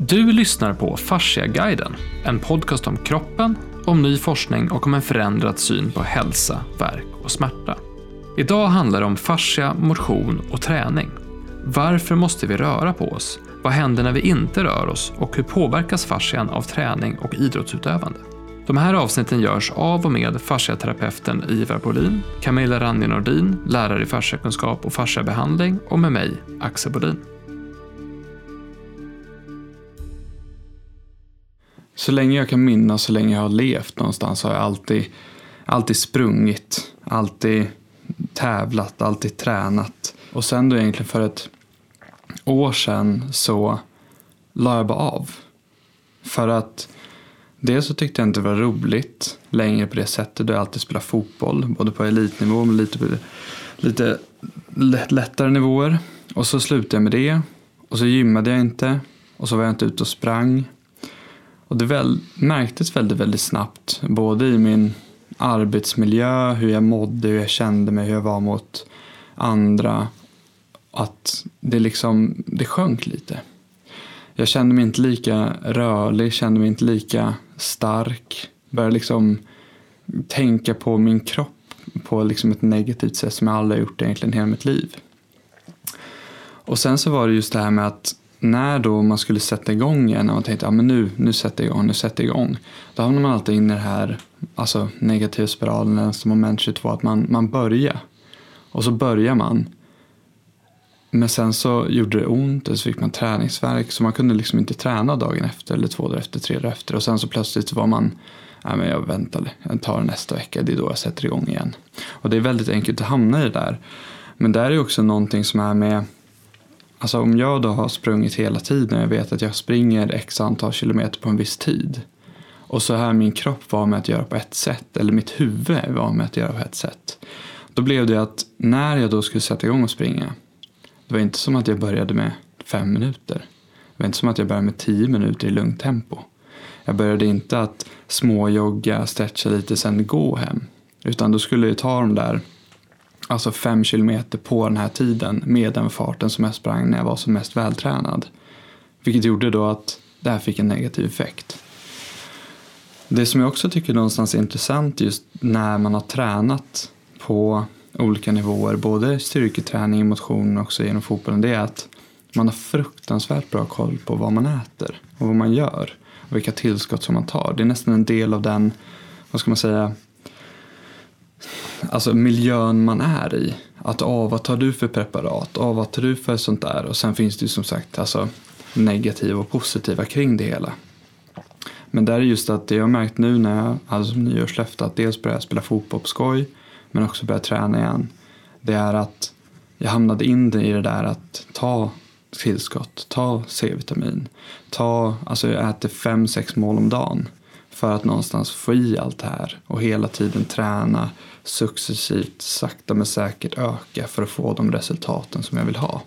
Du lyssnar på Fasciaguiden, en podcast om kroppen, om ny forskning och om en förändrad syn på hälsa, värk och smärta. Idag handlar det om fascia, motion och träning. Varför måste vi röra på oss? Vad händer när vi inte rör oss? Och hur påverkas fascian av träning och idrottsutövande? De här avsnitten görs av och med fasciaterapeuten Ivar Bolin, Camilla Ranje Nordin, lärare i fasciakunskap och fasciabehandling och med mig, Axel Bolin. Så länge jag kan minnas, så länge jag har levt någonstans har jag alltid, alltid sprungit, alltid tävlat, alltid tränat. Och sen då egentligen för ett år sedan så la jag bara av. För att dels så tyckte jag inte det var roligt längre på det sättet då jag alltid spelar fotboll, både på elitnivå men lite, lite lättare nivåer. Och så slutade jag med det. Och så gymmade jag inte. Och så var jag inte ute och sprang. Och det väl, märktes väldigt, väldigt snabbt. Både i min arbetsmiljö, hur jag mådde, hur jag kände mig, hur jag var mot andra. Att det liksom, det sjönk lite. Jag kände mig inte lika rörlig, kände mig inte lika stark. Började liksom tänka på min kropp på liksom ett negativt sätt som jag aldrig har gjort egentligen hela mitt liv. Och sen så var det just det här med att när då man skulle sätta igång igen och man tänkte ja, men nu, nu sätter jag igång, nu sätter jag igång. Då hamnar man alltid in i den här alltså, negativa spiralen, alltså moment 22, att man, man börjar. Och så börjar man. Men sen så gjorde det ont och så fick man träningsverk så man kunde liksom inte träna dagen efter eller två dagar efter, tre dagar efter. Och sen så plötsligt var man, nej men jag väntar, jag tar nästa vecka, det är då jag sätter igång igen. Och det är väldigt enkelt att hamna i det där. Men där är också någonting som är med Alltså om jag då har sprungit hela tiden, jag vet att jag springer x antal kilometer på en viss tid. Och så här min kropp var med att göra på ett sätt, eller mitt huvud var med att göra på ett sätt. Då blev det att när jag då skulle sätta igång och springa, det var inte som att jag började med fem minuter. Det var inte som att jag började med tio minuter i lugnt tempo. Jag började inte att småjogga, stretcha lite, sen gå hem. Utan då skulle jag ta de där alltså fem kilometer på den här tiden med den farten som jag sprang när jag var som mest vältränad. Vilket gjorde då att det här fick en negativ effekt. Det som jag också tycker någonstans är intressant just när man har tränat på olika nivåer, både styrketräning, motion och också genom fotbollen, det är att man har fruktansvärt bra koll på vad man äter och vad man gör och vilka tillskott som man tar. Det är nästan en del av den, vad ska man säga, alltså miljön man är i. Att ah, vad tar du för preparat? Ah, vad tar du för sånt där? Och sen finns det ju som sagt alltså, negativa och positiva kring det hela. Men där är just att det jag har märkt nu när jag hade som nyårslöfte att dels börja spela fotboll på skoj men också börja träna igen. Det är att jag hamnade in i det där att ta tillskott, ta C-vitamin, ta, alltså jag äter fem, sex mål om dagen för att någonstans få i allt det här och hela tiden träna successivt, sakta men säkert öka för att få de resultaten som jag vill ha.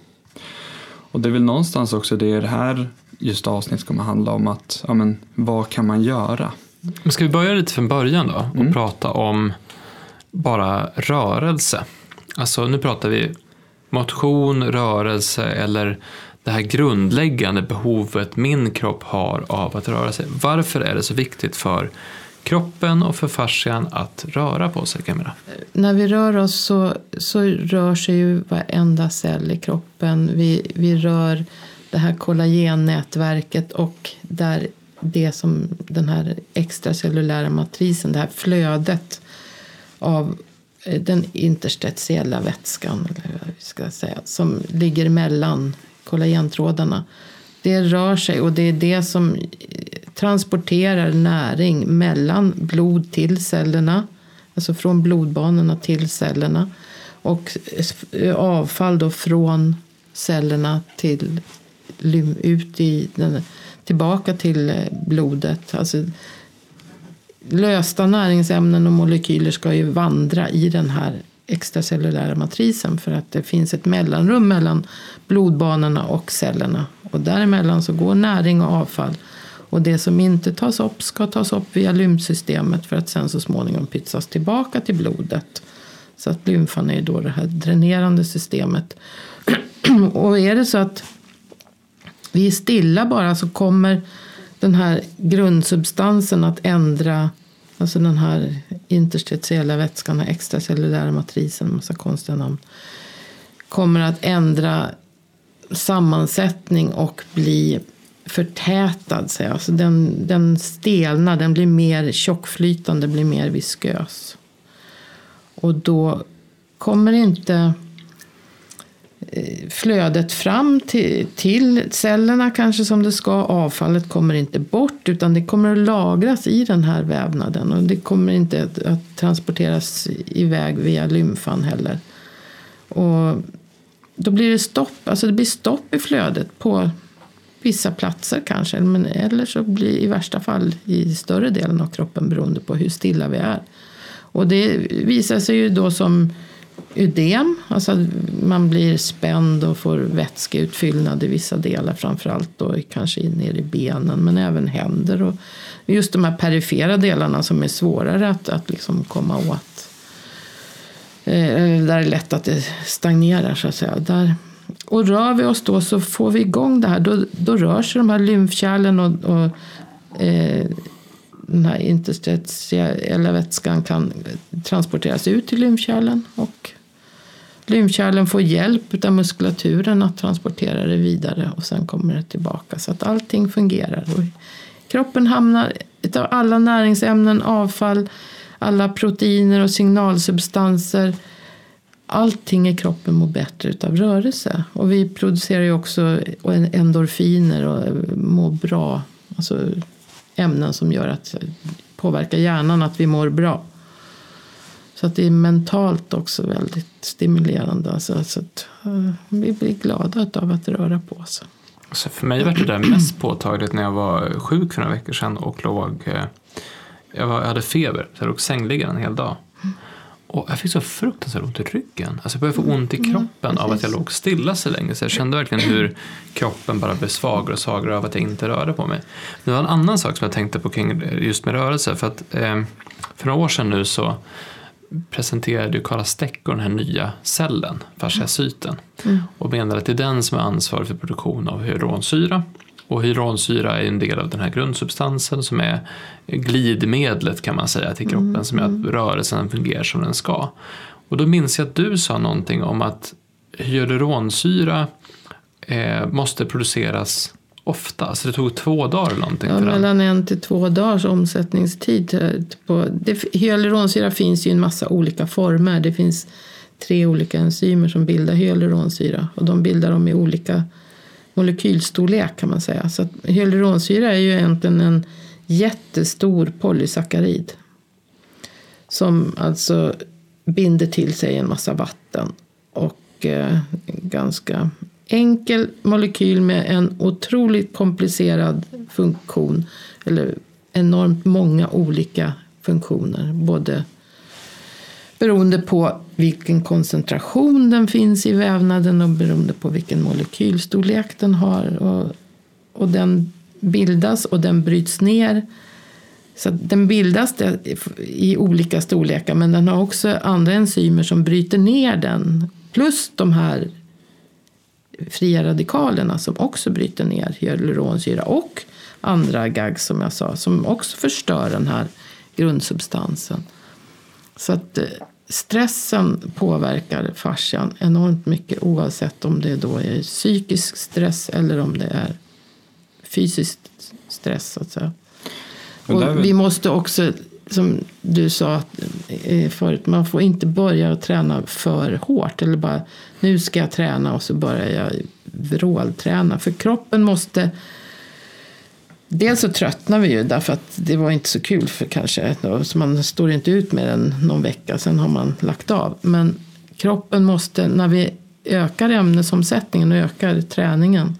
Och det är väl någonstans också det det här just avsnittet kommer handla om att, ja men vad kan man göra? Men ska vi börja lite från början då och mm. prata om bara rörelse? Alltså nu pratar vi motion, rörelse eller det här grundläggande behovet min kropp har av att röra sig. Varför är det så viktigt för kroppen och för fascian att röra på sig, Camilla? När vi rör oss så, så rör sig ju varenda cell i kroppen. Vi, vi rör det här kollagennätverket och där det som den här extracellulära matrisen, det här flödet av eh, den interstitiella vätskan, eller vad vi ska säga, som ligger mellan kollagentrådarna. Det rör sig och det är det som transporterar näring mellan blod till cellerna. Alltså från blodbanorna till cellerna. Och avfall då från cellerna till ut i den, tillbaka till eh, blodet. Alltså, lösta näringsämnen och molekyler ska ju vandra i den här extracellulära matrisen för att det finns ett mellanrum mellan blodbanorna och cellerna. Och däremellan så går näring och avfall. Och det som inte tas upp ska tas upp via lymfsystemet för att sen så småningom pytsas tillbaka till blodet. Så att lymfan är då det här dränerande systemet. och är det så att vi är stilla bara så kommer den här grundsubstansen att ändra Alltså den här interstitiella vätskan, den extracellulära matrisen, massa konstiga namn. Kommer att ändra sammansättning och bli förtätad. Så alltså den, den stelnar, den blir mer tjockflytande, blir mer viskös. Och då kommer inte eh, flödet fram till, till cellerna kanske som det ska. Avfallet kommer inte bort utan det kommer att lagras i den här vävnaden. Och det kommer inte att, att transporteras iväg via lymfan heller. Och då blir det stopp, alltså det blir stopp i flödet på vissa platser kanske. Men, eller så blir i värsta fall i större delen av kroppen beroende på hur stilla vi är. Och det visar sig ju då som ödem, alltså att man blir spänd och får vätskeutfyllnad i vissa delar framförallt då kanske ner i benen men även händer och just de här perifera delarna som är svårare att, att liksom komma åt. Eh, där är det lätt att det stagnerar så att säga. Där, och rör vi oss då så får vi igång det här. Då, då rör sig de här lymfkärlen och, och eh, den här interstitiella vätskan kan transporteras ut till lymfkärlen. Och lymfkärlen får hjälp av muskulaturen att transportera det vidare och sen kommer det tillbaka. Så att allting fungerar. Och kroppen hamnar av alla näringsämnen, avfall, alla proteiner och signalsubstanser allting i kroppen mår bättre av rörelse. Och vi producerar ju också endorfiner och mår bra. Alltså ämnen som gör att påverkar hjärnan att vi mår bra. Så att det är mentalt också väldigt stimulerande. Alltså, så att, uh, vi blir glada av att röra på oss. Alltså för mig var det där mest påtagligt när jag var sjuk för några veckor sedan och låg, eh, jag, var, jag hade feber, så jag låg sängliggande en hel dag. Och jag fick så fruktansvärt ont i ryggen. Alltså jag började få ont i mm, kroppen mm, av att jag låg stilla så länge. Så jag kände verkligen hur kroppen bara blev svagare och svagare av att jag inte rörde på mig. Men det var en annan sak som jag tänkte på kring just med rörelse. För att eh, för några år sedan nu så presenterade ju Karla Steckor den här nya cellen, fasciacyten. Mm. Och menade att det är den som är ansvarig för produktion av hyaluronsyra och hyaluronsyra är en del av den här grundsubstansen som är glidmedlet kan man säga till kroppen mm. som gör att rörelsen fungerar som den ska. Och då minns jag att du sa någonting om att hyaluronsyra eh, måste produceras ofta, så det tog två dagar eller någonting? Ja, mellan en till två dagars omsättningstid. På, det, hyaluronsyra finns ju i en massa olika former. Det finns tre olika enzymer som bildar hyaluronsyra och de bildar dem i olika molekylstorlek kan man säga. Så hyaluronsyra är ju egentligen en jättestor polysackarid. Som alltså binder till sig en massa vatten. Och eh, ganska enkel molekyl med en otroligt komplicerad funktion. Eller enormt många olika funktioner. Både beroende på vilken koncentration den finns i vävnaden och beroende på vilken molekylstorlek den har. Och, och den bildas och den bryts ner. Så den bildas i olika storlekar men den har också andra enzymer som bryter ner den. Plus de här fria radikalerna som också bryter ner hyaluronsyra och andra GAG som jag sa som också förstör den här grundsubstansen. Så att eh, stressen påverkar fascian enormt mycket oavsett om det då är psykisk stress eller om det är fysisk stress. Så att säga. Och vi måste också, som du sa eh, förut, man får inte börja träna för hårt. Eller bara, nu ska jag träna och så börjar jag vrålträna. För kroppen måste Dels så tröttnar vi ju därför att det var inte så kul för kanske. Så man står inte ut med den någon vecka, sen har man lagt av. Men kroppen måste, när vi ökar ämnesomsättningen och ökar träningen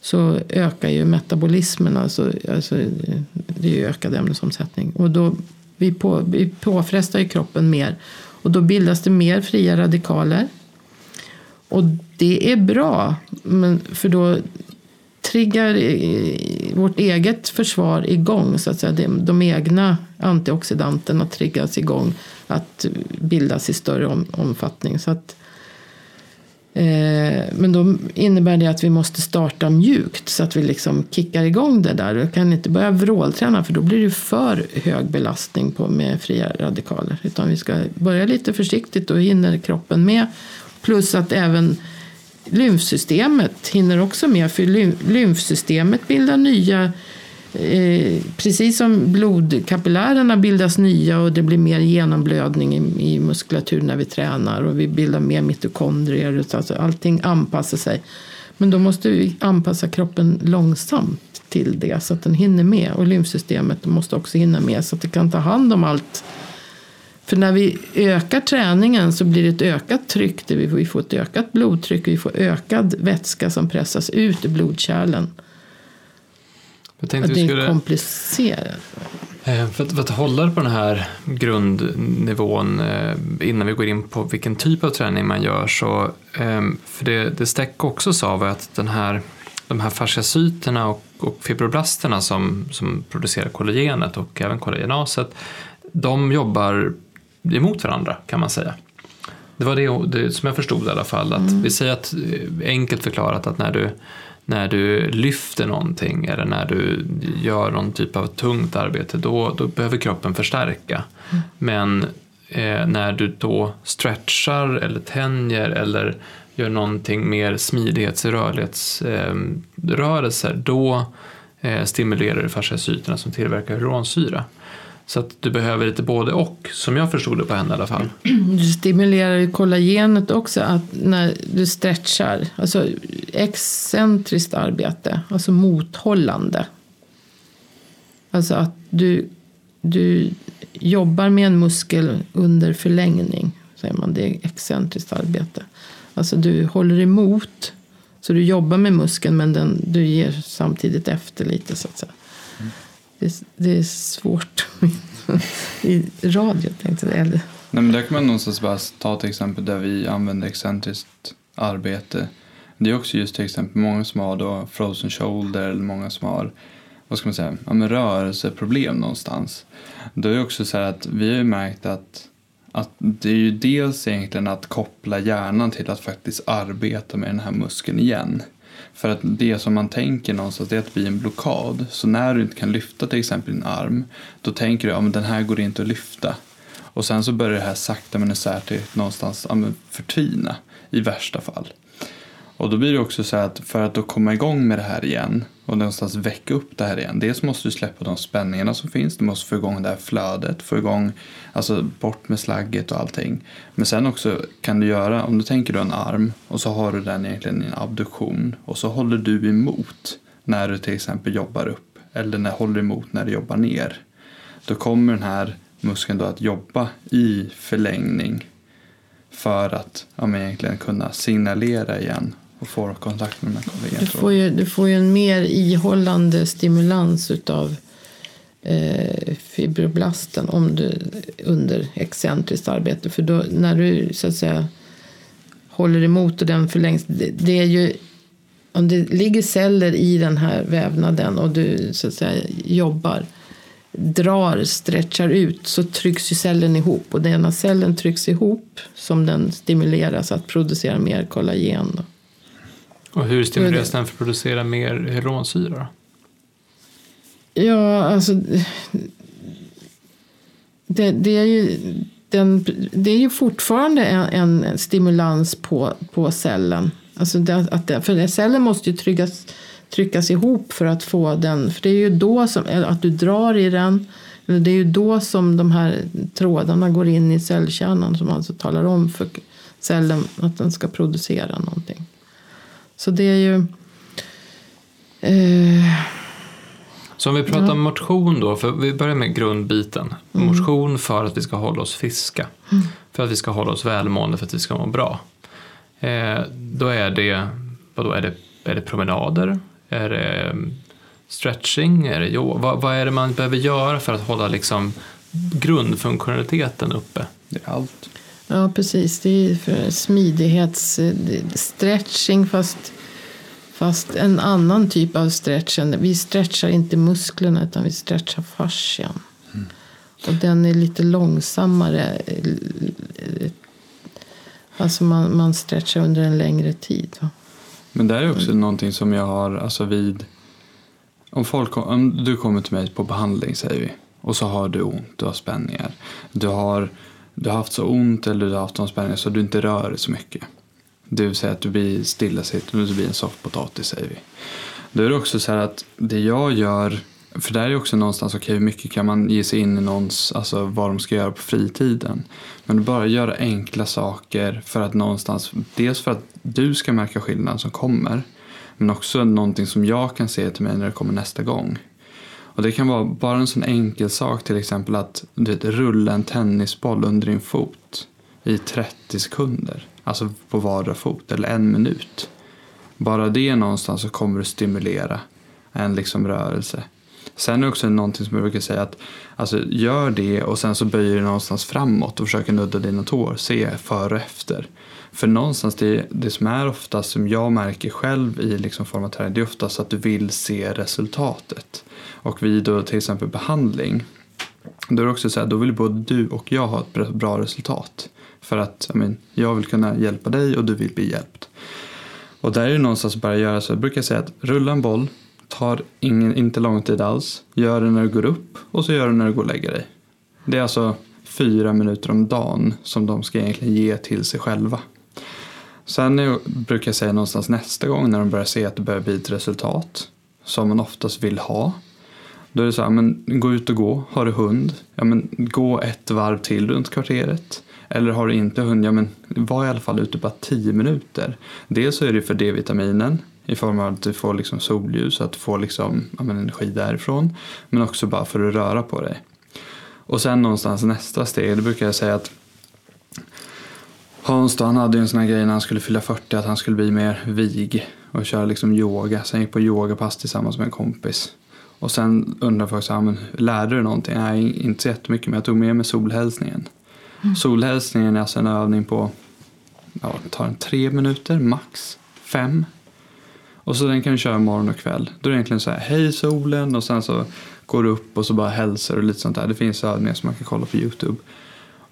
så ökar ju metabolismen, alltså, alltså det är ju ökad ämnesomsättning. Och då, vi, på, vi påfrestar ju kroppen mer och då bildas det mer fria radikaler. Och det är bra, men för då triggar vårt eget försvar igång. Så att säga. De, egna antioxidanterna triggas igång att bildas i större om, omfattning. Så att, Eh, men då innebär det att vi måste starta mjukt så att vi liksom kickar igång det där. Vi kan inte börja vrålträna för då blir det för hög belastning på med fria radikaler. Utan vi ska börja lite försiktigt och hinner kroppen med. Plus att även lymfsystemet hinner också med. För lymfsystemet bildar nya Eh, precis som blodkapillärerna bildas nya och det blir mer genomblödning i, i muskulatur när vi tränar och vi bildar mer mitokondrier. Alltså allting anpassar sig. Men då måste vi anpassa kroppen långsamt till det så att den hinner med. Och lymfsystemet måste också hinna med så att det kan ta hand om allt. För när vi ökar träningen så blir det ett ökat tryck. Vi får ett ökat blodtryck. Vi får ökad vätska som pressas ut i blodkärlen. Jag tänkte det är skulle, komplicerat. Eh, för att, för att hålla på den här grundnivån eh, innan vi går in på vilken typ av träning man gör så eh, för det, det Steck också sa var att den här, de här fasciacyterna och, och fibroblasterna som, som producerar kollagenet och även kollagenaset de jobbar emot varandra kan man säga. Det var det, det som jag förstod i alla fall. Att mm. Vi säger att enkelt förklarat att när du när du lyfter någonting eller när du gör någon typ av tungt arbete då, då behöver kroppen förstärka. Mm. Men eh, när du då stretchar eller tänjer eller gör någonting mer smidighets och rörlighetsrörelser eh, då eh, stimulerar du fasciacyterna som tillverkar hyaluronsyra. Så att du behöver lite både och, som jag förstod det på henne i alla fall. Du stimulerar ju kollagenet också att när du stretchar, alltså excentriskt arbete, alltså mothållande. Alltså att du, du jobbar med en muskel under förlängning, säger man. Det är excentriskt arbete. Alltså du håller emot, så du jobbar med muskeln men den, du ger samtidigt efter lite så att säga. Det, det är svårt i radio tänkte jag. Nej men där kan man någonstans bara ta till exempel där vi använder excentriskt arbete. Det är också just till exempel många som har då frozen shoulder eller många som har vad ska man säga, ja, men rörelseproblem någonstans. Då är det också så här att vi har ju märkt att, att det är ju dels egentligen att koppla hjärnan till att faktiskt arbeta med den här muskeln igen. För att det som man tänker någonstans är att det blir en blockad. Så när du inte kan lyfta till exempel din arm, då tänker du att ja, den här går inte att lyfta. Och sen så börjar det här sakta men säkert någonstans ja, förtvina i värsta fall. Och då blir det också så att för att då komma igång med det här igen och någonstans väcka upp det här igen. Dels måste du släppa de spänningarna som finns. Du måste få igång det här flödet, få igång, alltså bort med slagget och allting. Men sen också kan du göra, om du tänker du en arm och så har du den egentligen i en abduktion och så håller du emot när du till exempel jobbar upp eller när håller emot när du jobbar ner. Då kommer den här muskeln då att jobba i förlängning för att ja, egentligen kunna signalera igen och får kontakt med de här kollegorna. Du får ju, du får ju en mer ihållande stimulans utav eh, fibroblasten om du, under excentriskt arbete. För då, när du så att säga håller emot och den förlängs. Det, det är ju om det ligger celler i den här vävnaden och du så att säga jobbar drar, stretchar ut så trycks ju cellen ihop och den ena cellen trycks ihop som den stimuleras att producera mer kollagen. Och hur stimuleras den för att producera mer hyaluronsyra? Ja, alltså det, det, är ju, den, det är ju fortfarande en, en stimulans på, på cellen. Alltså det, att det, för cellen måste ju tryckas, tryckas ihop för att få den. För det är ju då som, att du drar i den. Det är ju då som de här trådarna går in i cellkärnan som alltså talar om för cellen att den ska producera någonting. Så det är ju... Eh, så om vi pratar ja. motion då, för vi börjar med grundbiten. Mm. Motion för att vi ska hålla oss friska. Mm. För att vi ska hålla oss välmående, för att vi ska må bra. Eh, då är det, vadå, är det, är det promenader? Är det mm, stretching? Är det, jo, vad, vad är det man behöver göra för att hålla liksom grundfunktionaliteten uppe? Det är allt. Ja, precis. Det är smidighetsstretching eh, fast, fast en annan typ av stretch. Vi stretchar inte musklerna utan vi stretchar fascian. Mm. Och den är lite långsammare. Eh, alltså man, man stretchar under en längre tid. Va? Men det är också mm. någonting som jag har alltså vid om, folk, om du kommer till mig på behandling säger vi och så har du ont, du har spänningar. Du har, du har haft så ont eller du har haft sån spänningar så du inte rör dig så mycket. Det vill säga att du blir stillasittande och du blir en soffpotatis säger vi. Då är det också så här att det jag gör, för där är också någonstans, okej okay, hur mycket kan man ge sig in i någons, alltså vad de ska göra på fritiden. Men bara göra enkla saker för att någonstans, dels för att du ska märka skillnaden som kommer. Men också någonting som jag kan se till mig när det kommer nästa gång. Och det kan vara bara en sån enkel sak till exempel att du vet, rulla en tennisboll under din fot i 30 sekunder. Alltså på vardera fot eller en minut. Bara det någonstans så kommer att stimulera en liksom rörelse. Sen är det också någonting som jag brukar säga att alltså, gör det och sen så böjer du någonstans framåt och försöker nudda dina tår. Se före och efter. För någonstans det, det som är oftast som jag märker själv i liksom form av träning det är oftast att du vill se resultatet. Och vid då till exempel behandling då är det också så här, då vill både du och jag ha ett bra resultat. För att jag, men, jag vill kunna hjälpa dig och du vill bli hjälpt. Och där är det någonstans bara att göra så. Jag brukar säga att rulla en boll tar ingen, inte lång tid alls. Gör det när du går upp och så gör det när du går och lägger dig. Det är alltså fyra minuter om dagen som de ska egentligen ge till sig själva. Sen är, brukar jag säga någonstans nästa gång när de börjar se att det börjar bli ett resultat som man oftast vill ha. Då är det så här, men gå ut och gå. Har du hund? Ja, men gå ett varv till runt kvarteret. Eller har du inte hund? Ja, men var i alla fall ute bara tio minuter. Dels så är det för D-vitaminen i form av att du får liksom solljus, att du får liksom, ja, men energi därifrån. Men också bara för att röra på dig. Och sen någonstans nästa steg, det brukar jag säga att Hans då, han hade ju en sån här grej när han skulle fylla 40 att han skulle bli mer vig och köra liksom yoga. han gick på yogapass tillsammans med en kompis. Och sen undrade folk så här, men lärde du någonting? Nej, inte så jättemycket men jag tog med mig solhälsningen. Mm. Solhälsningen är alltså en övning på, ja, tar en tre minuter max, fem. Och så den kan du köra morgon och kväll. Då är det egentligen så här, hej solen och sen så går du upp och så bara hälsar och lite sånt där. Det finns övningar som man kan kolla på Youtube.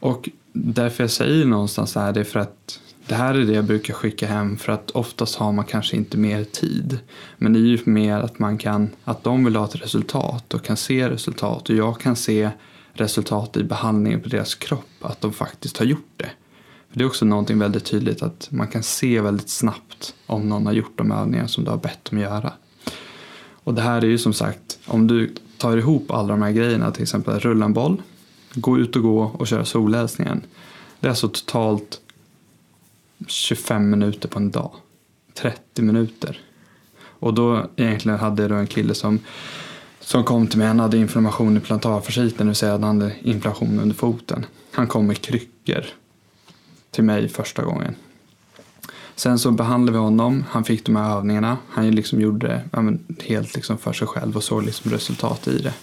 Och därför jag säger någonstans så här, det är för att det här är det jag brukar skicka hem för att oftast har man kanske inte mer tid. Men det är ju mer att man kan, att de vill ha ett resultat och kan se resultat och jag kan se resultat i behandlingen på deras kropp, att de faktiskt har gjort det. För Det är också någonting väldigt tydligt att man kan se väldigt snabbt om någon har gjort de övningar som du har bett dem göra. Och det här är ju som sagt, om du tar ihop alla de här grejerna, till exempel rulla en boll, gå ut och gå och köra solhälsningen. Det är alltså totalt 25 minuter på en dag. 30 minuter. Och då egentligen hade jag då en kille som, som kom till mig. Han hade inflammation i plantarfasciten, det vill säga han hade inflammation under foten. Han kom med kryckor till mig första gången. Sen så behandlade vi honom, han fick de här övningarna. Han liksom gjorde det ja, helt liksom för sig själv och såg liksom resultat i det.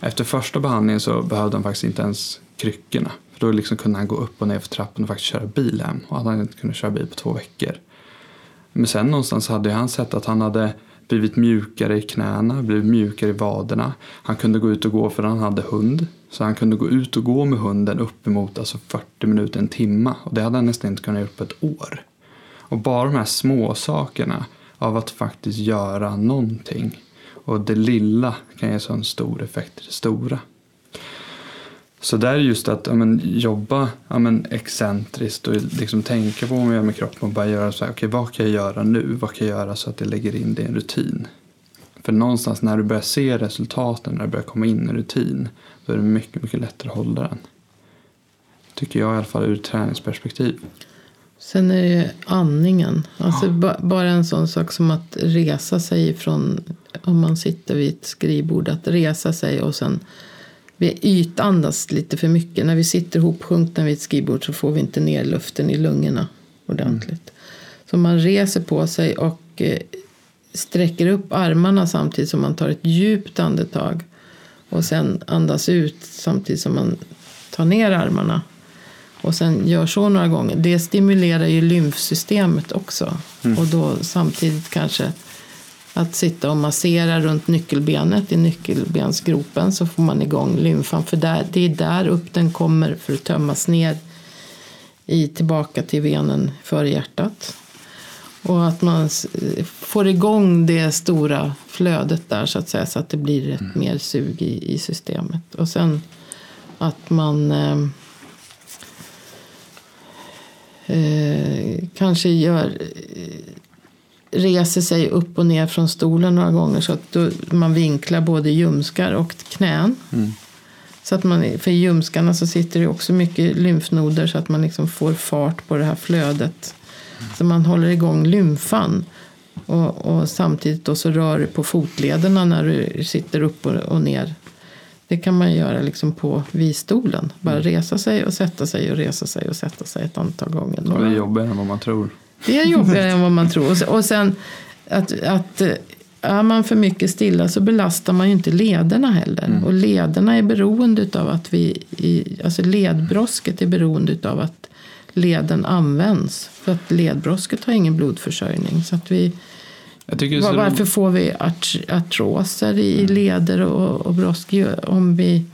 Efter första behandlingen så behövde han faktiskt inte ens kryckorna. För då liksom kunde han gå upp och ner för trappan och faktiskt köra bil hem. Och han hade inte kunnat köra bil på två veckor. Men sen någonstans hade han sett att han hade blivit mjukare i knäna, blivit mjukare i vaderna. Han kunde gå ut och gå för han hade hund. Så han kunde gå ut och gå med hunden uppemot alltså 40 minuter, en timme. Och det hade han nästan inte kunnat göra på ett år. Och bara de här små sakerna av att faktiskt göra någonting. Och det lilla kan ge så en stor effekt i det stora. Så där är just att ja, men, jobba ja, men, excentriskt och liksom tänka på vad man gör med kroppen och bara göra så här, okay, vad kan jag göra nu? Vad kan jag göra så att jag lägger in det i en rutin? För någonstans när du börjar se resultaten, när du börjar komma in i rutin, då är det mycket, mycket lättare att hålla den. Tycker jag i alla fall ur träningsperspektiv. Sen är det andningen. Alltså ja. Bara en sån sak som att resa sig från, om man sitter vid ett skrivbord, att resa sig och sen vi ytandas lite för mycket. När vi sitter hopsjunkna vid ett skrivbord så får vi inte ner luften i lungorna ordentligt. Mm. Så man reser på sig och eh, sträcker upp armarna samtidigt som man tar ett djupt andetag. Och sen andas ut samtidigt som man tar ner armarna. Och sen gör så några gånger. Det stimulerar ju lymfsystemet också. Mm. Och då samtidigt kanske att sitta och massera runt nyckelbenet i nyckelbensgropen så får man igång lymfan. För där, det är där upp den kommer för att tömmas ner i, tillbaka till venen för hjärtat. Och att man får igång det stora flödet där så att säga så att det blir ett mer sug i, i systemet. Och sen att man eh, eh, kanske gör reser sig upp och ner från stolen några gånger så att då man vinklar både ljumskar och knän. Så att man, för i ljumskarna så sitter det också mycket lymfnoder så att man liksom får fart på det här flödet. Så man håller igång lymfan. Och, och samtidigt då så rör du på fotlederna när du sitter upp och, och ner. Det kan man göra liksom på vid stolen. Bara resa sig och sätta sig och resa sig och sätta sig ett antal gånger. Och det är jobbigare än vad man tror. Det är jobbigare än vad man tror. Och sen, att, att eh, är man för mycket stilla så belastar man ju inte lederna heller. Och lederna är beroende av att vi, i, alltså ledbrosket är beroende av att leden används. För att ledbrosket har ingen blodförsörjning. Så att vi, var, varför roligt. får vi art, artroser i leder och, och brosk? Om vi,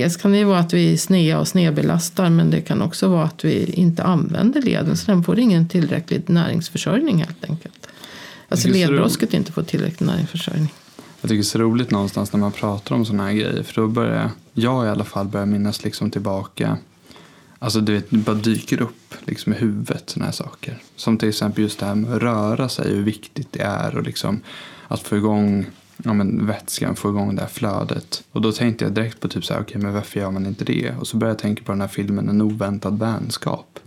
dels kan det ju vara att vi snea och snedbelastar men det kan också vara att vi inte använder leden så den får ingen tillräcklig näringsförsörjning helt enkelt. Alltså ledbrosket inte får tillräcklig näringsförsörjning. Jag tycker det är så roligt någonstans när man pratar om sådana här grejer. För då börjar jag i alla fall börja minnas liksom tillbaka. Alltså du vet, det bara dyker upp liksom i huvudet sådana här saker. Som till exempel just det här med att röra sig, hur viktigt det är. Och liksom att få igång ja, men vätskan, få igång det här flödet. Och då tänkte jag direkt på typ så här, okej men varför gör man inte det? Och så började jag tänka på den här filmen En oväntad vänskap.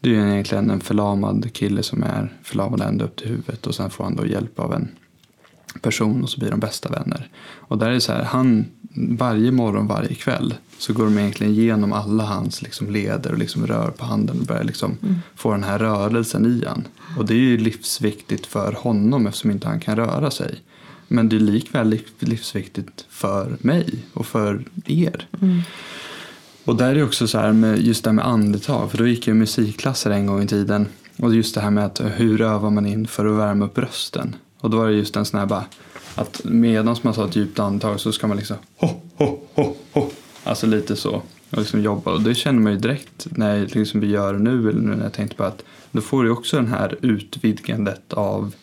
Det är ju egentligen en förlamad kille som är förlamad ända upp till huvudet och sen får han då hjälp av en person och så blir de bästa vänner. Och där är det så här, han, varje morgon, varje kväll så går de egentligen igenom alla hans liksom leder och liksom rör på handen och börjar liksom få den här rörelsen i han. Och det är ju livsviktigt för honom eftersom inte han kan röra sig. Men det är likväl liv- livsviktigt för mig och för er. Och där är det också så här med just det här med andetag. För då gick jag musikklasser en gång i tiden. Och just det här med att hur övar man in för att värma upp rösten. Och då var det just en sån här bara att medan man tar ett djupt andetag så ska man liksom ho, ho, ho, ho. Alltså lite så. Och liksom jobba. Och det känner man ju direkt när jag liksom gör det nu. Eller nu när jag tänkte på att då får du också den här utvidgandet av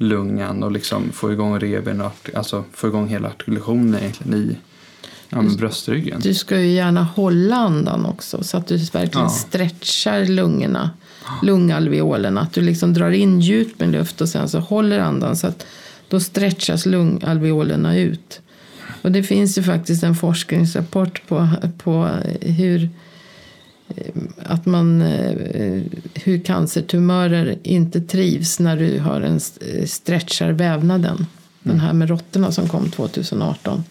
lungan och liksom få igång revben och alltså få igång hela artikulationen egentligen i ja, men bröstryggen. Du ska ju gärna hålla andan också så att du verkligen Ja. stretchar lungorna, lungalveolerna. Att du liksom drar in djupt med luft och sen så håller andan så att då stretchas lungalveolerna ut. Och det finns ju faktiskt en forskningsrapport på, på hur att man, eh, hur cancertumörer inte trivs när du har en st- stretchar vävnaden. Den här med råttorna som kom 2018.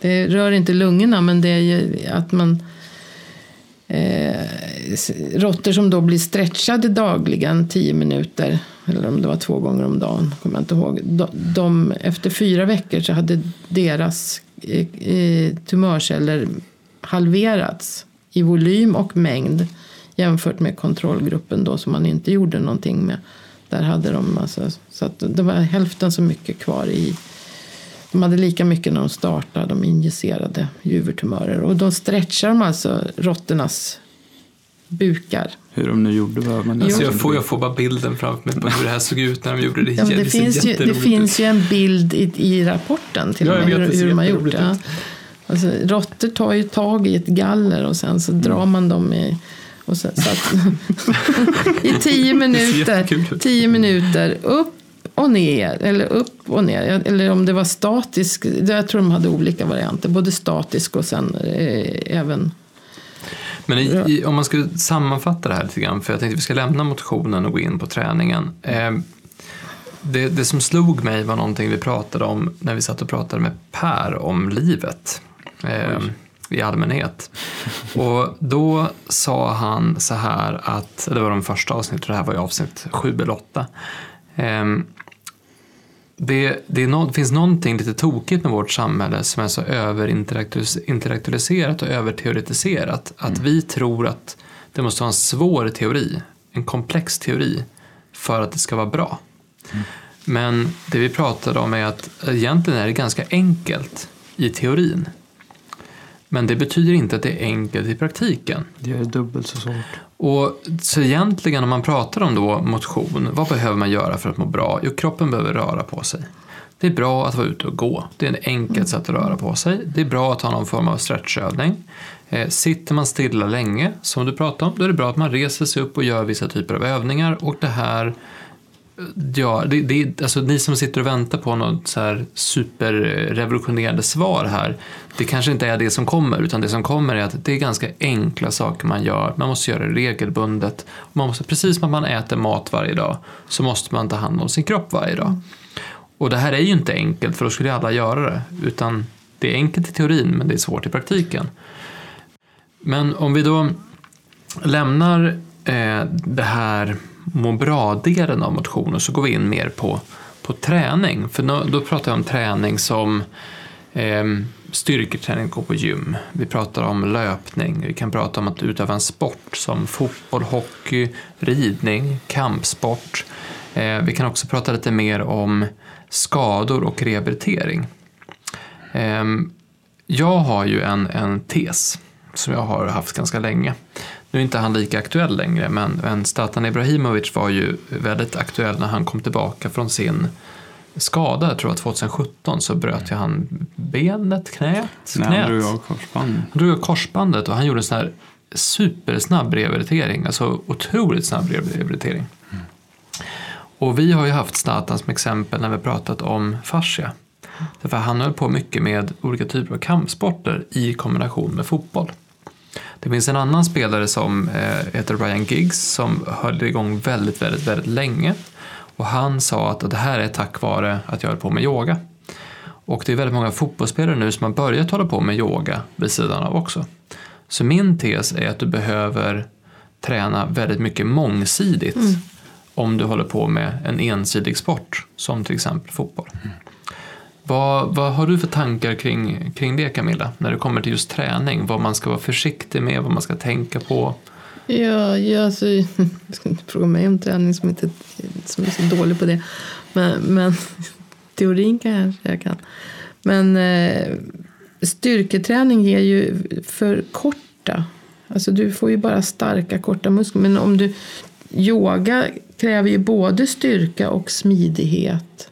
Det rör inte lungorna men det är ju att man eh, råttor som då blir stretchade dagligen 10 minuter eller om det var två gånger om dagen, kommer jag inte ihåg. De, de, efter fyra veckor så hade deras eh, eh, tumörceller halverats i volym och mängd jämfört med kontrollgruppen då som man inte gjorde någonting med. Där hade de alltså, så att det var hälften så mycket kvar i de hade lika mycket när de startade, de injicerade juvertumörer. Och då stretchar de alltså råttornas bukar. Hur de nu gjorde behöver man Alltså jag, får, jag får bara bilden framför mig på hur det här såg ut när de gjorde det. Ja, det, ser finns ju, det finns ju en bild i, i rapporten till Ja, med det hur, hur de har gjort det. ut. Alltså, råttor tar ju tag i ett galler och sen så Mm. drar man dem i och sen, så att, i tio minuter, tio minuter upp och ner, eller upp och ner. Eller om det var statisk, jag tror de hade olika varianter. Både statisk och sen eh, även Men i, i, om man skulle sammanfatta det här lite grann, för jag tänkte att vi ska lämna motionen och gå in på träningen. Eh, det, det som slog mig var någonting vi pratade om när vi satt och pratade med Per om livet eh, i allmänhet. Och då sa han så här att, det var de första avsnitten, det här var ju avsnitt sju eller åtta. Eh, det, det, det finns någonting lite tokigt med vårt samhälle som är så överintellektualiserat och överteoretiserat att vi tror att det måste vara en svår teori, en komplex teori för att det ska vara bra. Men det vi pratade om är att egentligen är det ganska enkelt i teorin. Men det betyder inte att det är enkelt i praktiken. Det det dubbelt så svårt. Och så egentligen om man pratar om då motion, vad behöver man göra för att må bra? Jo, kroppen behöver röra på sig. Det är bra att vara ute och gå. Det är ett enkelt sätt att röra på sig. Det är bra att ha någon form av stretchövning. Eh, sitter man stilla länge, som du pratade om, då är det bra att man reser sig upp och gör vissa typer av övningar. Och det här Ja, det, det, alltså ni som sitter och väntar på något så här superrevolutionerande svar här, det kanske inte är det som kommer, utan det som kommer är att det är ganska enkla saker man gör. Man måste göra det regelbundet. Man måste, precis som att man äter mat varje dag, så måste man ta hand om sin kropp varje dag. Och det här är ju inte enkelt, för då skulle alla göra det, utan det är enkelt i teorin, men det är svårt i praktiken. Men om vi då lämnar eh, det här må bra-delen av motionen så går vi in mer på, på träning. För då, då pratar jag om träning som eh, styrketräning, gå på gym. Vi pratar om löpning, vi kan prata om att utöva en sport som fotboll, hockey, ridning, kampsport. Eh, vi kan också prata lite mer om skador och rehabilitering. Eh, jag har ju en, en tes som jag har haft ganska länge. Nu är inte han lika aktuell längre, men, men Zlatan Ibrahimovic var ju väldigt aktuell när han kom tillbaka från sin skada, jag tror att 2017 så bröt ju han benet, knät, Nej, knät. han drog av korsbandet. Han drog av korsbandet och han gjorde en sån här supersnabb rehabilitering, alltså otroligt snabb rehabilitering. Och vi har ju haft Zlatan som exempel när vi pratat om fascia. Därför han höll på mycket med olika typer av kampsporter i kombination med fotboll. Det finns en annan spelare som eh, heter Ryan Giggs som höll igång väldigt, väldigt, väldigt länge. Och han sa att det här är tack vare att jag höll på med yoga. Och det är väldigt många fotbollsspelare nu som har börjat hålla på med yoga vid sidan av också. Så min tes är att du behöver träna väldigt mycket mångsidigt om du håller på med en ensidig sport som till exempel fotboll. Vad, vad har du för tankar kring, kring det Camilla? När det kommer till just träning, vad man ska vara försiktig med, vad man ska tänka på? Ja, ja alltså, jag ska inte fråga mig om träning som, inte, som är så dålig på det. Men, men teorin kanske jag kan. Men eh, styrketräning ger ju för korta. Alltså du får ju bara starka korta muskler. Men om du yoga kräver ju både styrka och smidighet.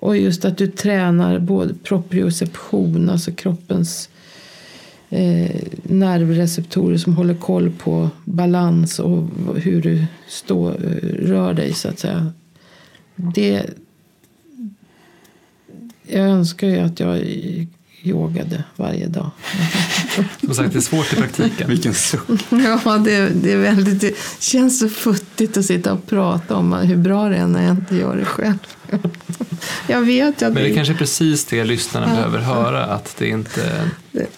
Och just att du tränar både proprioception, alltså kroppens eh, nervreceptorer som håller koll på balans och hur du stå, eh, rör dig så att säga. Det, jag önskar ju att jag yogade varje dag. Som sagt, det är svårt i praktiken. Vilken suck. Ja, det, det, är väldigt, det känns så futtigt att sitta och prata om hur bra det är när jag inte gör det själv. Jag vet ju att Men det det- kanske är precis det lyssnarna Ja, behöver höra, att det inte...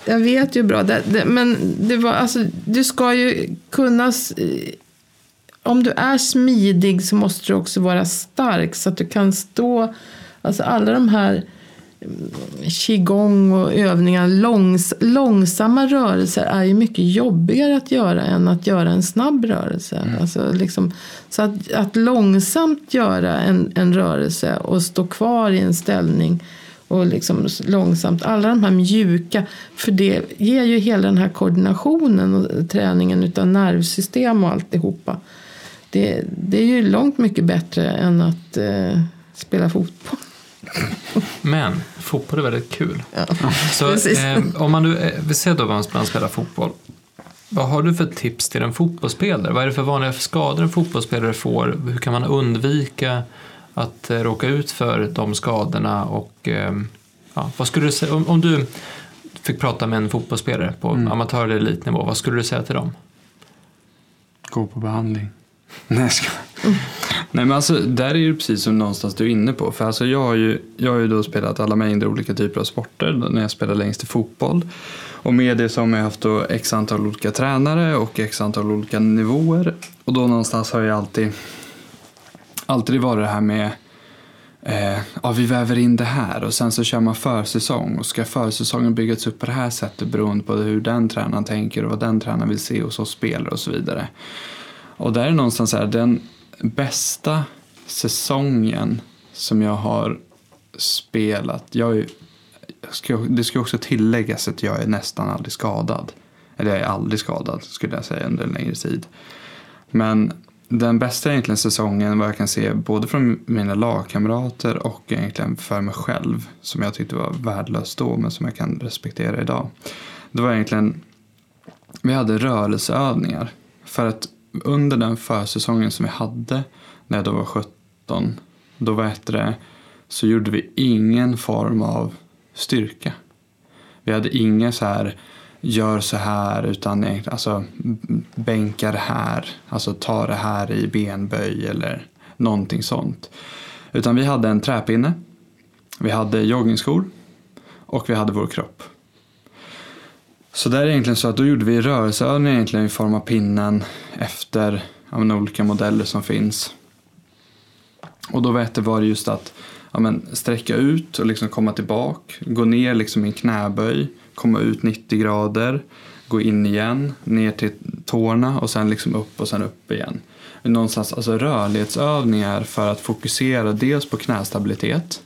Jag vet ju bra. Det, det, men det var, alltså, du ska ju kunna... Om du är smidig så måste du också vara stark så att du kan stå... Alltså alla de här qigong och övningar, långs, långsamma rörelser är ju mycket jobbigare att göra än att göra en snabb rörelse. Alltså liksom, så att, att långsamt göra en, en rörelse och stå kvar i en ställning och liksom långsamt, alla de här mjuka, för det ger ju hela den här koordinationen och träningen utav nervsystem och alltihopa. Det, det är ju långt mycket bättre än att eh, spela fotboll. Men fotboll är väldigt kul. Så precis. eh, om man nu, eh, vi ser då vad man spelar fotboll. Vad har du för tips till en fotbollsspelare? Vad är det för vanliga skador en fotbollsspelare får? Hur kan man undvika att eh, råka ut för de skadorna? Och, eh, ja, vad skulle du säga, om, om du fick prata med en fotbollsspelare på amatör eller elitnivå, vad skulle du säga till dem? Gå på behandling. Nej, jag ska. Nej men alltså där är ju precis som någonstans du är inne på. För alltså jag har ju, jag har ju då spelat alla mängder olika typer av sporter när jag spelade längst i fotboll. Och med det så har jag haft då x antal olika tränare och x antal olika nivåer. Och då någonstans har jag alltid, alltid varit det här med Eh, ja, vi väver in det här och sen så kör man försäsong och ska försäsongen byggas upp på det här sättet beroende på hur den tränaren tänker och vad den tränaren vill se hos oss spelare och så vidare. Och där är någonstans så här, den bästa säsongen som jag har spelat, jag är, ska, det ska också tilläggas att jag är nästan aldrig skadad. Eller jag är aldrig skadad skulle jag säga under en längre tid. Men den bästa egentligen säsongen vad jag kan se både från mina lagkamrater och egentligen för mig själv som jag tyckte var värdelös då men som jag kan respektera idag. Det var egentligen, vi hade rörelseövningar. För att under den försäsongen som vi hade när jag då var 17 då var det, så gjorde vi ingen form av styrka. Vi hade inga så här gör så här utan alltså bänka det här, alltså ta det här i benböj eller någonting sånt. Utan vi hade en träpinne, vi hade joggingskor och vi hade vår kropp. Så det är egentligen så att då gjorde vi rörelseövningar egentligen i form av pinnen efter ja, olika modeller som finns. Och då vet det var det just att ja, men, sträcka ut och liksom komma tillbaka, gå ner liksom i en knäböj, komma ut 90 grader, gå in igen, ner till tårna och sen liksom upp och sen upp igen. Någonstans alltså rörlighetsövningar för att fokusera dels på knästabilitet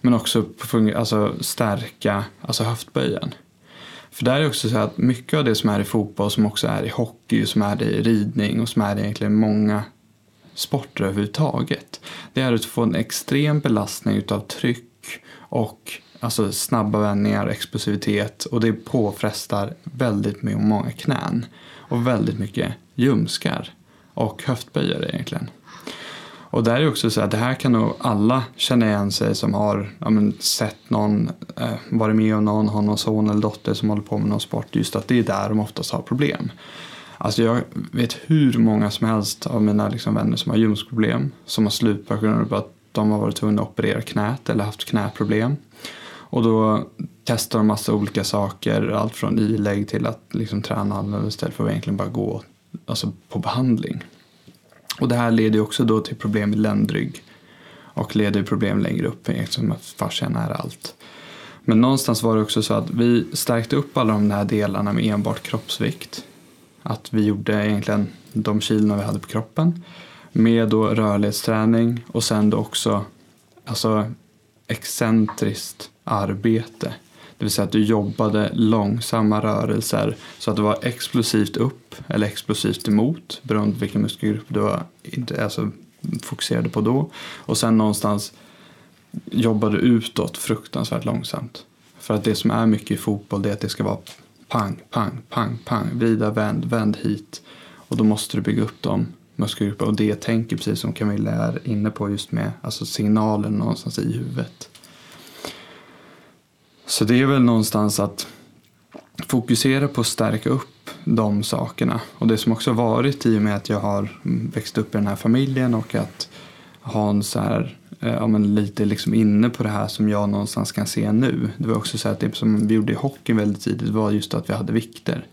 men också på alltså stärka alltså höftböjen. För där är också så att mycket av det som är i fotboll, som också är i hockey, som är i ridning och som är i egentligen många sporter överhuvudtaget. Det är att få en extrem belastning utav tryck och alltså snabba vändningar, explosivitet och det påfrestar väldigt mycket många knän och väldigt mycket ljumskar och höftböjare egentligen. Och där är också så att det här kan nog alla känna igen sig som har ja, men, sett någon, eh, varit med om någon, har någon son eller dotter som håller på med någon sport. Just att det är där de oftast har problem. Alltså jag vet hur många som helst av mina liksom, vänner som har ljumskproblem som har slut på grund av att de har varit tvungna att operera knät eller haft knäproblem. Och då testar de massa olika saker, allt från ilägg till att liksom träna annorlunda istället för att egentligen bara gå alltså, på behandling. Och det här leder också då till problem i ländrygg och leder till problem längre upp eftersom att fascian är allt. Men någonstans var det också så att vi stärkte upp alla de här delarna med enbart kroppsvikt. Att vi gjorde egentligen de kilona vi hade på kroppen med då rörlighetsträning och sen då också alltså excentriskt arbete. Det vill säga att du jobbade långsamma rörelser så att det var explosivt upp eller explosivt emot beroende på vilken muskelgrupp du var, alltså, fokuserade på då. Och sen någonstans jobbade utåt fruktansvärt långsamt. För att det som är mycket i fotboll det är att det ska vara pang, pang, pang, pang, vrida, vänd, vänd hit. Och då måste du bygga upp dem muskelgrupper och det tänker precis som Camilla är inne på just med alltså signalen någonstans i huvudet. Så det är väl någonstans att fokusera på att stärka upp de sakerna. Och det som också varit i och med att jag har växt upp i den här familjen och att Hans är eh, ja, men lite liksom inne på det här som jag någonstans kan se nu. Det var också så att det som vi gjorde i hockeyn väldigt tidigt var just att vi hade vikter.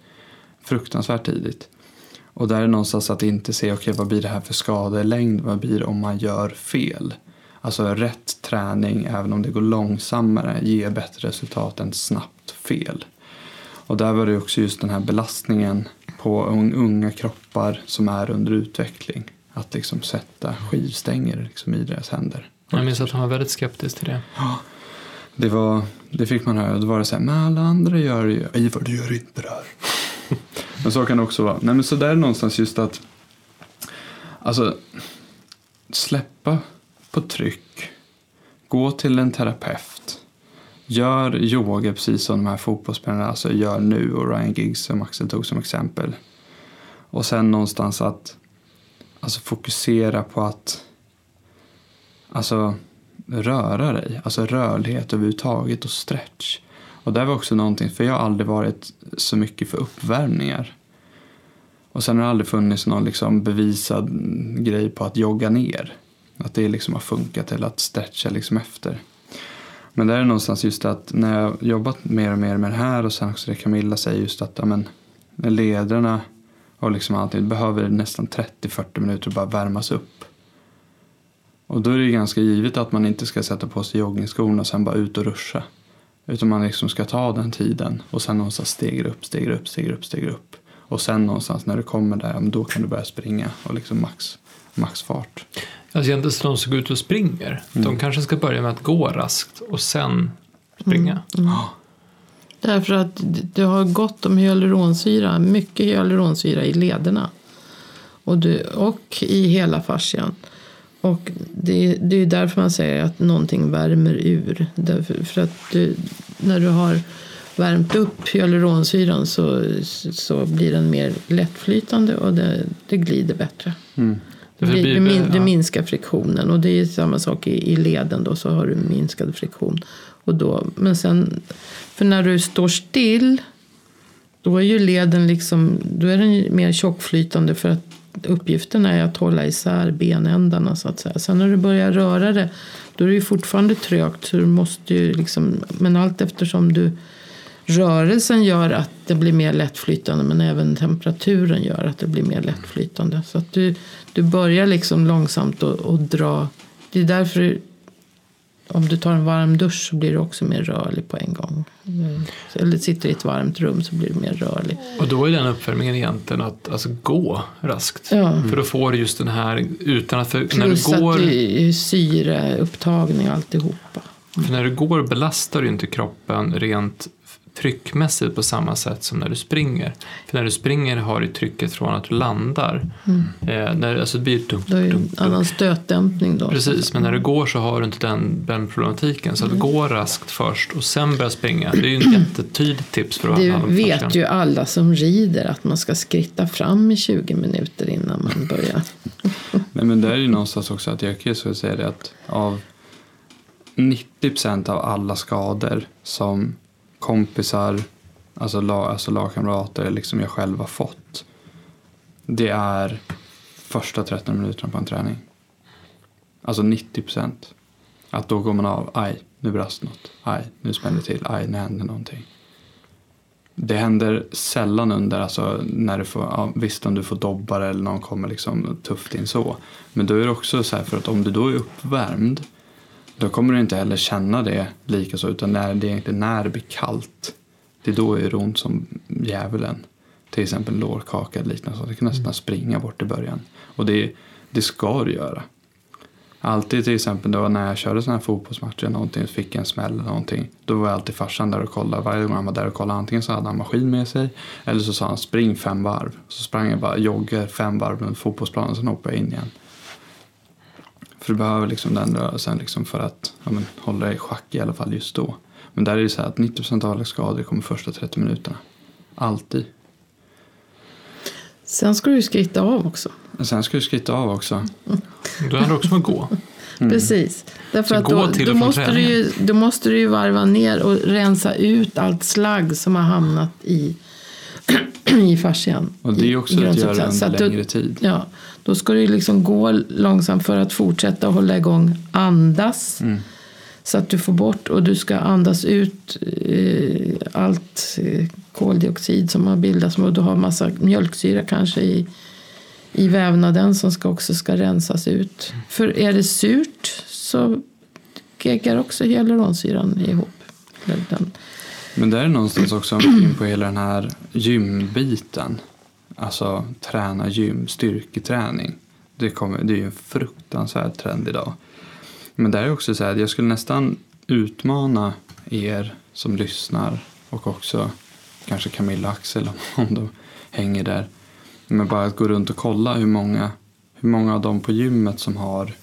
Fruktansvärt tidigt. Och där är någonstans att inte se, okej okay, vad blir det här för skadelängd? Vad blir det om man gör fel? Alltså rätt träning, även om det går långsammare, ger bättre resultat än snabbt fel. Och där var det också just den här belastningen på unga kroppar som är under utveckling. Att liksom sätta skivstänger liksom i deras händer. Jag minns att han var väldigt skeptisk till det. Ja, det, var, det fick man höra. Då var det så här, men alla andra gör det ju. Ivar, du gör inte det här. men så kan det också vara. Nej, men så där är någonstans just att alltså släppa på tryck. Gå till en terapeut. Gör yoga precis som de här fotbollsspelarna alltså gör nu och Ryan Giggs som Axel tog som exempel. Och sen någonstans att alltså fokusera på att alltså röra dig, alltså rörlighet överhuvudtaget och stretch. Och det var också någonting, för jag har aldrig varit så mycket för uppvärmningar. Och sen har det aldrig funnits någon liksom bevisad grej på att jogga ner. Att det liksom har funkat eller att stretcha liksom efter. Men det är någonstans just att när jag jobbat mer och mer med det här och sen också det Camilla säger just att ja, men, lederna och liksom allting behöver nästan 30-40 minuter att bara värmas upp. Och då är det ganska givet att man inte ska sätta på sig joggingskorna och sen bara ut och ruscha. Utan man liksom ska ta den tiden och sen någonstans stegra upp, stegra upp, stegra upp, stegra upp. Och sen någonstans när du kommer där, då kan du börja springa och liksom max, maxfart. fart ser inte som de som går ut och springer. Mm. De kanske ska börja med att gå raskt och sen springa. Ja. Därför att du har gott om hyaluronsyra, mycket hyaluronsyra i lederna. Och, du, och i hela fascian. Och det, det är därför man säger att någonting värmer ur. Därför, för att du, när du har värmt upp hyaluronsyran så, så blir den mer lättflytande och det, det glider bättre. Mm. Det, blir, det, min, det- minskar friktionen och det är samma sak i, i leden då så har du minskad friktion. Och då, men sen, för när du står still då är ju leden liksom, då är den mer tjockflytande för att uppgiften är att hålla isär benändarna så att säga. Sen när du börjar röra det då är det ju fortfarande trögt så du måste ju liksom, men allt eftersom du Rörelsen gör att det blir mer lättflytande men även temperaturen gör att det blir mer lättflytande. Så att du, du börjar liksom långsamt att att dra. Det är därför om du tar en varm dusch så blir du också mer rörlig på en gång. Eller sitter i ett varmt rum så blir du mer rörlig. Och då är den uppvärmningen egentligen att alltså, gå raskt. Ja. För då får du just den här utan att för, när, Plus du går, att det är syreupptagning alltihopa. för när du går belastar du inte kroppen rent tryckmässigt på samma sätt som när du springer. För när du springer har du trycket från att du landar. Eh, när, alltså det blir dunk, Det är ju dunk, en dunk. annan stötdämpning då. Precis, men när du går så har du inte den, den problematiken. Så att gå raskt först och sen börja springa. Det är ju ett jättetydligt tips för att Det vet ju alla som rider att man ska skritta fram i 20 minuter innan man börjar. Nej, men det är ju någonstans också att jag kan ju säga det att av 90% av alla skador som kompisar, alltså, lag, alltså lagkamrater, liksom jag själv har fått. Det är första 13 minuterna på en träning. Alltså 90 procent. Att då går man av, aj, nu brast något, aj, nu spände det till, aj, nu händer någonting. Det händer sällan under, alltså när du får, ja, visst om du får dobbar eller någon kommer liksom tufft in så. Men då är det också så här för att om du då är uppvärmd då kommer du inte heller känna det lika så utan när det är egentligen när det blir kallt det är då det gör ont som djävulen. Till exempel lårkaka eller liknande så. Det kan nästan springa bort i början. Och det, det ska du göra. Alltid till exempel då när jag körde sådana här fotbollsmatcher eller någonting, fick en smäll eller någonting. Då var jag alltid farsan där och kollade. Varje gång han var där och kollade antingen så hade han maskin med sig eller så sa han spring fem varv. Så sprang jag bara joggar fem varv runt fotbollsplanen och sen hoppade jag in igen. För du behöver liksom den rörelsen liksom för att ja, men, hålla dig i schack i alla fall just då. Men där är det så här att 90% av alla skador kommer första 30 minuterna. Alltid. Sen ska du skritta av också. Sen ska du skritta av också. Då handlar det också att gå. Precis. Därför Så att gå då, till då, måste du ju, då måste du ju varva ner och rensa ut allt slagg som har hamnat i, i fascian. Och det är också att göra under att du- längre tid. Ja, då ska du liksom gå långsamt för att fortsätta hålla igång andas. Mm. Så att du får bort och du ska andas ut eh, allt eh, koldioxid som har bildats. Och du har massa mjölksyra kanske i, i vävnaden som ska också ska rensas ut. För är det surt så geggar också hyaluronsyran ihop. Men där är någonstans också in på hela den här gymbiten. Alltså träna gym, styrketräning. Det, kommer, det är ju en fruktansvärd trend idag. Men där är också så här, jag skulle nästan utmana er som lyssnar och också kanske Camilla och Axel om- de hänger där. Men bara att gå runt och kolla hur många, hur många av dem på gymmet som har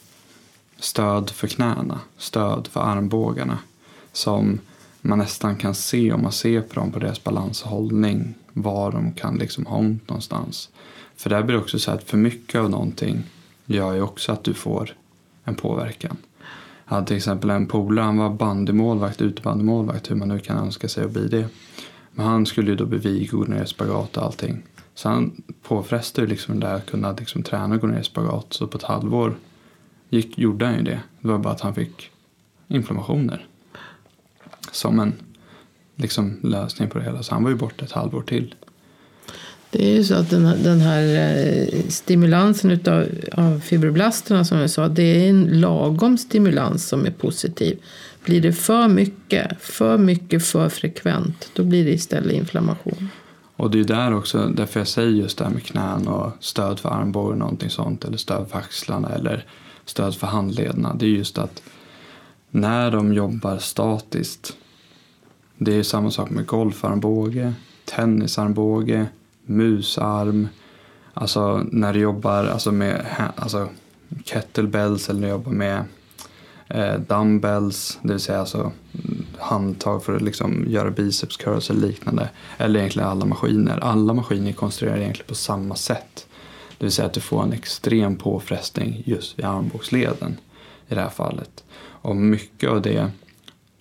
stöd för knäna, stöd för armbågarna. Som man nästan kan se om man ser på dem på deras balans och hållning var de kan liksom ha ont någonstans. För där blir det också så att för mycket av någonting gör ju också att du får en påverkan. Jag hade till exempel en polare, han var bandymålvakt, utebandymålvakt, hur man nu kan önska sig att bli det. Men han skulle ju då bli vig, gå ner i spagat och allting. Så han påfrestade ju liksom det där att kunna liksom träna och gå ner i spagat. Så på ett halvår gick, gjorde han ju det. Det var bara att han fick inflammationer. Som en liksom, lösning på det hela. Så han var ju borta ett halvår till. Det är ju så att den här, den här eh, stimulansen utav, av fibroblasterna som jag sa, det är en lagom stimulans som är positiv. Blir det för mycket, för mycket, för frekvent, då blir det istället inflammation. Och det är där också, därför jag säger just det här med knän och stöd för armbågen och någonting sånt. Eller stöd för axlarna eller stöd för handlederna. Det är just att när de jobbar statiskt det är samma sak med golfarmbåge, tennisarmbåge, musarm. Alltså när du jobbar alltså med alltså kettlebells eller när du jobbar med eh, dumbbells, det vill säga alltså handtag för att liksom göra biceps curls eller liknande. Eller egentligen alla maskiner. Alla maskiner är konstruerade egentligen på samma sätt. Det vill säga att du får en extrem påfrestning just vid armbågsleden i det här fallet. Och mycket av det,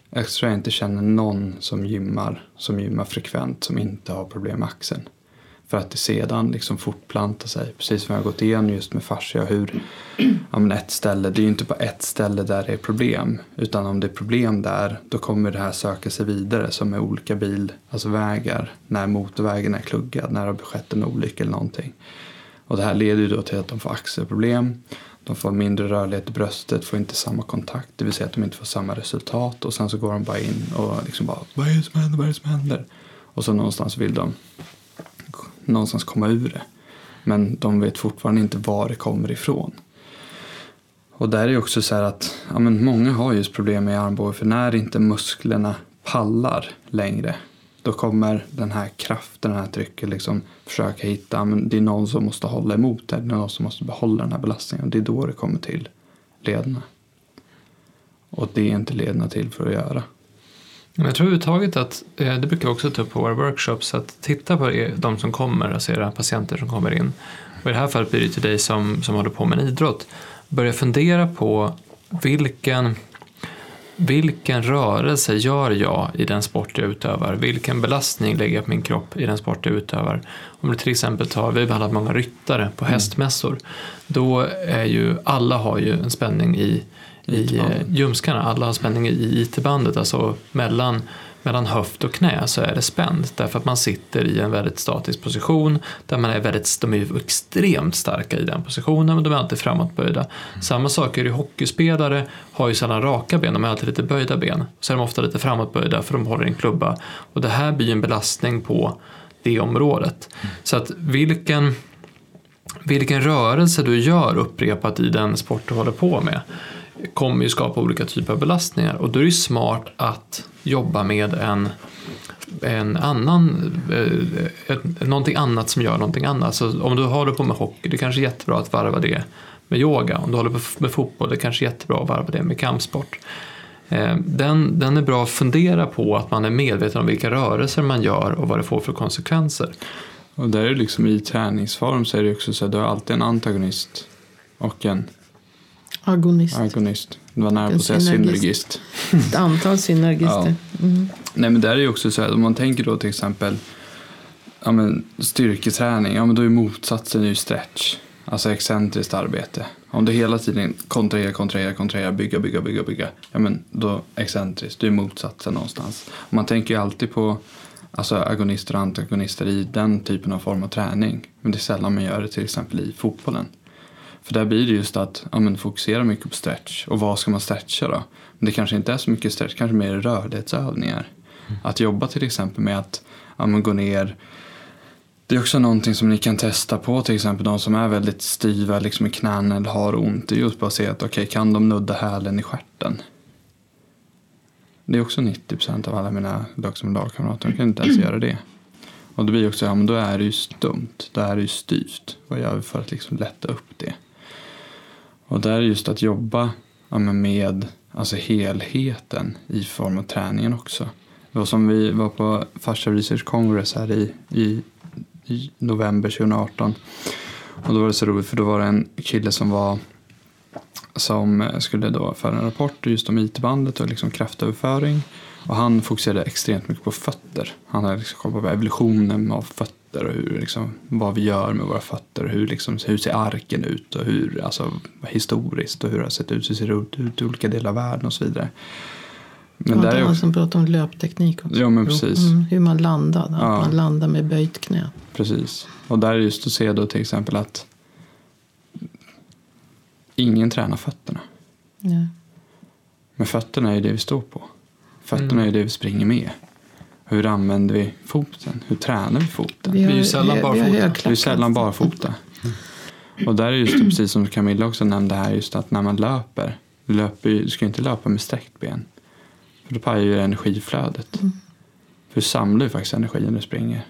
jag tror jag inte känner någon som gymmar, som gymmar frekvent som inte har problem med axeln. För att det sedan liksom fortplantar sig. Precis som jag har gått igenom just med fascia. Hur ja, men ett ställe, det är ju inte bara ett ställe där det är problem. Utan om det är problem där då kommer det här söka sig vidare som med olika bil, alltså vägar. När motorvägen är kluggad, när det har skett en olycka eller någonting. Och det här leder ju då till att de får axelproblem. De får mindre rörlighet i bröstet, får inte samma kontakt. Det vill säga att de inte får samma resultat. Och sen så går de bara in och liksom bara vad är det som händer, vad är det som händer? Och så någonstans vill de någonstans komma ur det. Men de vet fortfarande inte var det kommer ifrån. Och där är också så här att ja, men många har just problem med armbågen för när inte musklerna pallar längre då kommer den här kraften, den här trycket liksom försöka hitta, men det är någon som måste hålla emot det, det är någon som måste behålla den här belastningen och det är då det kommer till lederna. Och det är inte lederna till för att göra. Jag tror överhuvudtaget att, eh, det brukar vi också ta upp på våra workshops, att titta på de som kommer, alltså era patienter som kommer in. Och i det här fallet blir det till dig som, som håller på med en idrott. Börja fundera på vilken, vilken rörelse gör jag i den sport jag utövar? Vilken belastning lägger jag på min kropp i den sport jag utövar? Om du till exempel tar, vi har behandlat många ryttare på mm. hästmässor, då är ju, alla har ju en spänning i i eh, ljumskarna. Alla har spänning i IT-bandet, alltså mellan, mellan höft och knä så är det spänt därför att man sitter i en väldigt statisk position där man är väldigt, de är extremt starka i den positionen men de är alltid framåtböjda. Mm. Samma sak är det hockeyspelare har ju sällan raka ben, de har alltid lite böjda ben. Så är de ofta lite framåtböjda för de håller en klubba och det här blir en belastning på det området. Mm. Så att vilken vilken rörelse du gör upprepat i den sport du håller på med kommer ju skapa olika typer av belastningar och då är det smart att jobba med en, en annan, eh, ett, någonting annat som gör någonting annat. Så om du håller på med hockey, det är kanske är jättebra att varva det med yoga. Om du håller på med fotboll, det är kanske är jättebra att varva det med kampsport. Eh, den, den är bra att fundera på att man är medveten om vilka rörelser man gör och vad det får för konsekvenser. Och där är det liksom i träningsform så är det också så att du har alltid en antagonist och en Agonist. Agonist. Det var nära på att säga synergist. Ett antal synergister. Ja. Mm. Nej men där är ju också så här, om man tänker då till exempel ja, men styrketräning, ja men då är motsatsen ju stretch. Alltså excentriskt arbete. Om du hela tiden kontraherar, kontraherar, kontraherar, bygga, bygga, bygga, bygga. Ja men då excentriskt, du är motsatsen någonstans. Man tänker ju alltid på alltså agonister och antagonister i den typen av form av träning. Men det är sällan man gör det till exempel i fotbollen. För där blir det just att ja, men fokusera mycket på stretch. Och vad ska man stretcha då? Men det kanske inte är så mycket stretch, kanske mer rörlighetsövningar. Mm. Att jobba till exempel med att ja, men gå ner. Det är också någonting som ni kan testa på till exempel de som är väldigt styva liksom i knäna eller har ont. Det är just bara att se att okej, okay, kan de nudda hälen i stjärten? Det är också 90% av alla mina lagkamrater, de kan inte ens göra det. Och det blir också, ja men då är det ju stumt, då är det ju styvt. Vad gör vi för att liksom lätta upp det? Och där är just att jobba ja, med alltså helheten i form av träningen också. Det var som vi var på Fascia Research Congress här i, i, i november 2018. Och då var det så roligt för då var det en kille som var som skulle då föra en rapport just om IT-bandet och liksom kraftöverföring. Och han fokuserade extremt mycket på fötter. Han hade liksom koll på evolutionen av fötter fötter och hur, liksom, vad vi gör med våra fötter och hur, liksom, hur ser arken ut och hur, alltså, historiskt och hur det har sett ut, hur ser det ut i olika delar av världen och så vidare. Men ja, där är också... som pratar om löpteknik också. Ja, men precis. Mm, hur man landar, att ja. man landar med böjt knä. Precis. Och där är just att se då till exempel att ingen tränar fötterna. Ja. Men fötterna är ju det vi står på. Fötterna mm. är ju det vi springer med. Hur använder vi foten? Hur tränar vi foten? Vi, har, vi är ju sällan barfota. Vi, vi är sällan barfota. Och där är just det, precis som Camilla också nämnde här, just att när man löper, löper du ska inte löpa med sträckt ben. För då pajar ju energiflödet. Mm. För du samlar ju faktiskt energi när du springer.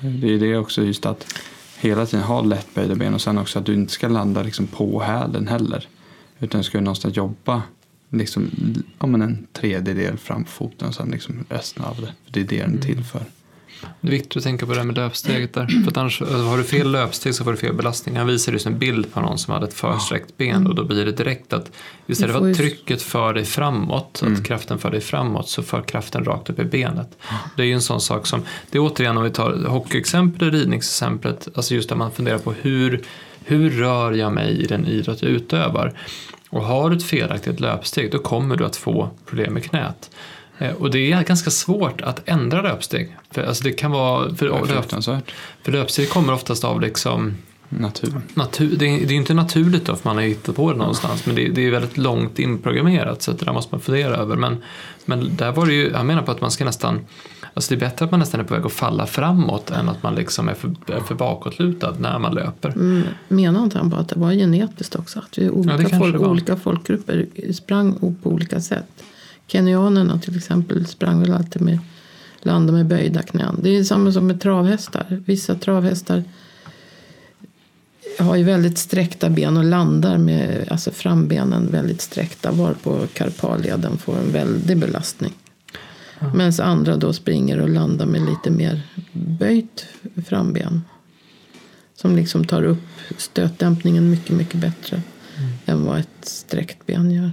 Det är det också just att hela tiden ha lättböjda ben och sen också att du inte ska landa liksom på hälen heller. Utan du ska ju någonstans jobba liksom, ja, men en tredjedel fram på foten och sen liksom resten av det. För det är det den är till för. Det är viktigt att tänka på det här med löpsteget där. För att annars, alltså, har du fel löpsteg så får du fel belastning. Han visade just en bild på någon som hade ett försträckt ben och då blir det direkt att istället för att trycket för dig framåt, att kraften för dig framåt, så för kraften rakt upp i benet. Det är ju en sån sak som, det är återigen om vi tar hockeyexemplet, ridningsexemplet, alltså just där man funderar på hur, hur rör jag mig i den idrott jag utövar? Och har du ett felaktigt löpsteg då kommer du att få problem med knät. Eh, och det är ganska svårt att ändra löpsteg. För, alltså det kan vara, för, löp, för löpsteg kommer oftast av liksom Natur. Natur, det, är, det är inte naturligt då för man har hittat på det någonstans men det, det är väldigt långt inprogrammerat så det där måste man fundera över. Men, men där var det ju, jag menar på att man ska nästan Alltså det är bättre att man nästan är på väg att falla framåt än att man liksom är för, är för bakåtlutad när man löper. Mm, menar inte han bara att det var genetiskt också? Att vi olika, ja, folk, olika folkgrupper sprang på olika sätt. Kenyanerna till exempel sprang väl alltid med landa med böjda knän. Det är samma som med travhästar. Vissa travhästar har ju väldigt sträckta ben och landar med alltså frambenen väldigt sträckta varpå karpalleden får en väldig belastning. Mm. Medan andra då springer och landar med lite mer böjt framben. Som liksom tar upp stötdämpningen mycket, mycket bättre mm. än vad ett sträckt ben gör.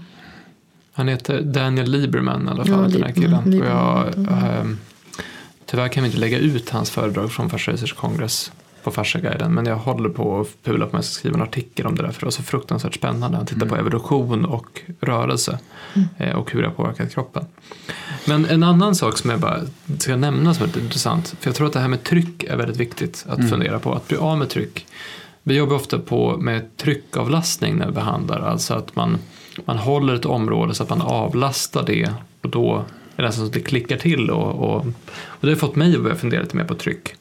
Han heter Daniel Lieberman i alla fall, ja, den här killen. Lieberman. Och jag, äh, tyvärr kan vi inte lägga ut hans föredrag från Fast Racers Congress på Farsa-guiden. Men jag håller på att pula på jag ska skriva en artikel om det där för det var så fruktansvärt spännande. Han tittar mm. på evolution och rörelse mm. Eh, och hur det har påverkat kroppen. Men en annan sak som jag bara ska nämna som är intressant. För jag tror att det här med tryck är väldigt viktigt att mm. fundera på. Att bli av med tryck. Vi jobbar ofta på med tryckavlastning när vi behandlar. Alltså att man, man håller ett område så att man avlastar det och då är det nästan så att det klickar till och, och, och det har fått mig att börja fundera lite mer på tryck.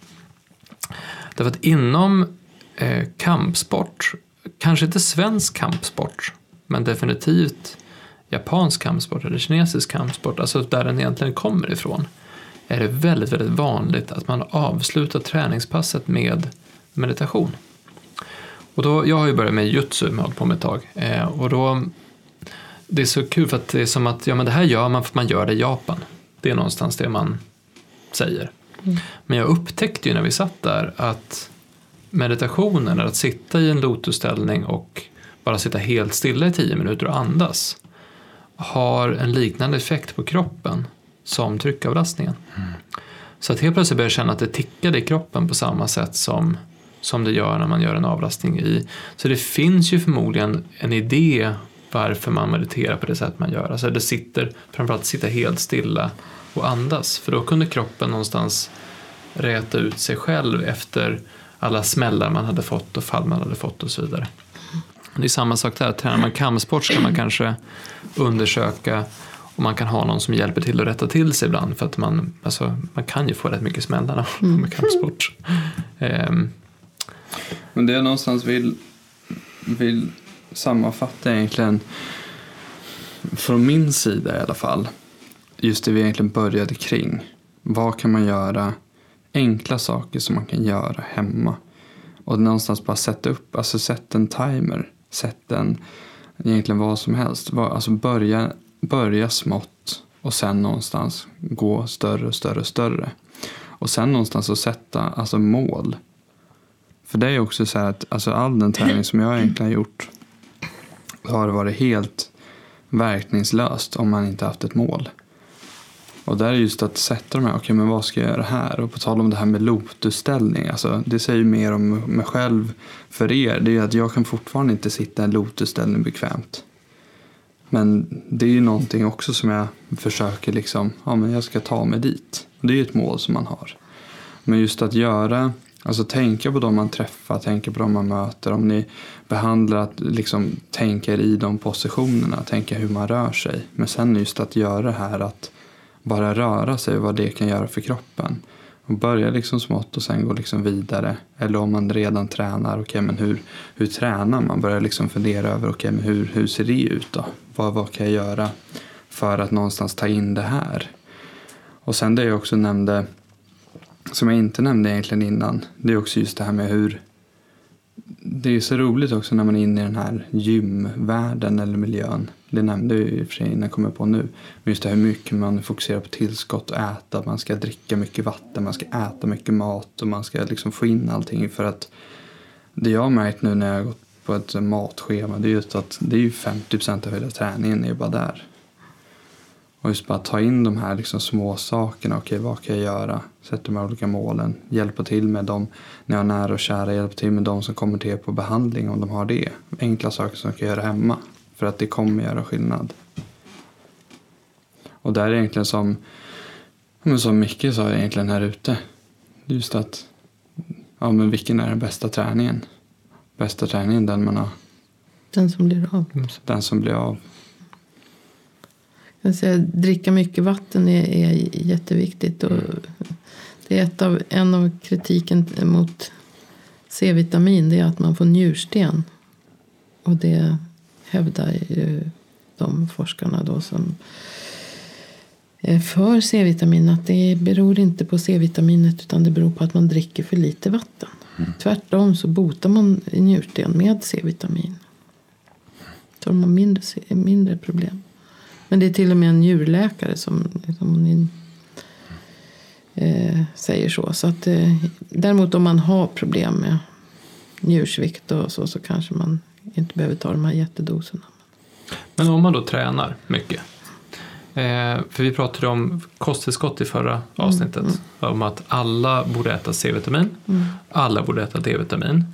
Därför att inom eh, kampsport, kanske inte svensk kampsport, men definitivt japansk kampsport eller kinesisk kampsport, alltså där den egentligen kommer ifrån, är det väldigt, väldigt vanligt att man avslutar träningspasset med meditation. Och då, jag har ju börjat med jutsu, jag har hållit på med ett tag, eh, och då det är så kul för att det är som att ja, men det här gör man för att man gör det i Japan. Det är någonstans det man säger. Men jag upptäckte ju när vi satt där att meditationen, att sitta i en lotusställning och bara sitta helt stilla i tio minuter och andas har en liknande effekt på kroppen som tryckavlastningen. Mm. Så att helt plötsligt börjar jag känna att det tickade i kroppen på samma sätt som, som det gör när man gör en avlastning i. Så det finns ju förmodligen en idé varför man mediterar på det sätt man gör. Alltså det sitter, framförallt sitta helt stilla och andas. För då kunde kroppen någonstans räta ut sig själv efter alla smällar man hade fått och fall man hade fått och så vidare. Det är samma sak där, tränar man kampsport ska man kanske undersöka om man kan ha någon som hjälper till att rätta till sig ibland för att man, alltså, man kan ju få rätt mycket smällar när man mm. med kampsport. Um. Men det jag någonstans vill, vill sammanfatta egentligen från min sida i alla fall just det vi egentligen började kring. Vad kan man göra? Enkla saker som man kan göra hemma. Och någonstans bara sätta upp, alltså sätt en timer. Sätt en, egentligen vad som helst. Alltså börja, börja smått och sen någonstans gå större och större och större. Och sen någonstans att sätta alltså mål. För det är också så här att alltså all den träning som jag egentligen har gjort har varit helt verkningslöst om man inte haft ett mål. Och där är just att sätta de här, okej okay, men vad ska jag göra här? Och på tal om det här med lotusställning, alltså det säger mer om mig själv för er. Det är ju att jag kan fortfarande inte sitta i en lotusställning bekvämt. Men det är ju någonting också som jag försöker liksom, ja men jag ska ta mig dit. Det är ju ett mål som man har. Men just att göra, alltså tänka på de man träffar, tänka på de man möter. Om ni behandlar att liksom tänka er i de positionerna, tänka hur man rör sig. Men sen just att göra det här att bara röra sig och vad det kan göra för kroppen. Och börja liksom smått och sen gå liksom vidare. Eller om man redan tränar, okay, men hur, hur tränar man? Börja liksom fundera över okay, men hur, hur ser det ut då? Vad, vad kan jag göra för att någonstans ta in det här? Och sen det jag också nämnde, som jag inte nämnde egentligen innan, det är också just det här med hur det är så roligt också när man är inne i den här gymvärlden eller miljön. Det nämnde jag i och för sig innan jag kommer på nu. Men just det här hur mycket man fokuserar på tillskott och äta. Man ska dricka mycket vatten, man ska äta mycket mat och man ska liksom få in allting. För att det jag har märkt nu när jag har gått på ett matschema det är just att det är ju 50 procent av hela träningen är ju bara där. Och just bara ta in de här liksom små sakerna. Okej, vad kan jag göra? Sätta de här olika målen. Hjälpa till med dem när jag är nära och kära. Hjälpa till med dem som kommer till er på behandling om de har det. Enkla saker som jag kan göra hemma. För att det kommer göra skillnad. Och där är egentligen som, men som Micke sa egentligen här ute. Just att, ja men vilken är den bästa träningen? Bästa träningen den man har. Den som blir av. Den som blir av. Jag säga, dricka mycket vatten är, är jätteviktigt. Och det är ett av, en av kritiken mot C-vitamin det är att man får njursten. Och det hävdar ju de forskarna då som är för C-vitamin att det beror inte på C-vitaminet utan det beror på att man dricker för lite vatten. Mm. Tvärtom så botar man njursten med C-vitamin. De har mindre, mindre problem. Men det är till och med en djurläkare som, som eh, säger så. så att, eh, däremot om man har problem med njursvikt och så, så kanske man inte behöver ta de här jättedoserna. Men om man då tränar mycket. Eh, för vi pratade om kosttillskott i förra mm, avsnittet. Mm, mm. Om att alla borde äta C-vitamin. Mm. Alla borde äta D-vitamin.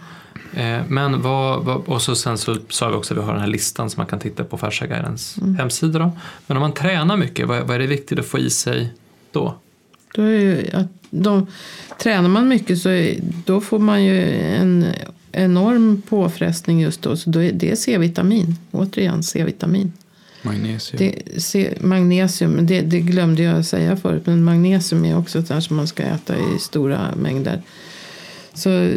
Eh, men vad, vad, och så sen så sa vi också att vi har den här listan som man kan titta på Färsaguidens mm. hemsida. Då. Men om man tränar mycket, vad, vad, är det viktigt att få i sig då? då är ju att de, tränar man mycket så är, då får man ju en enorm påfrestning just då. Så då är det C-vitamin, återigen C-vitamin. Magnesium. Det, C, magnesium, det, det, glömde jag säga förut, men magnesium är också ett som man ska äta i stora mängder. Så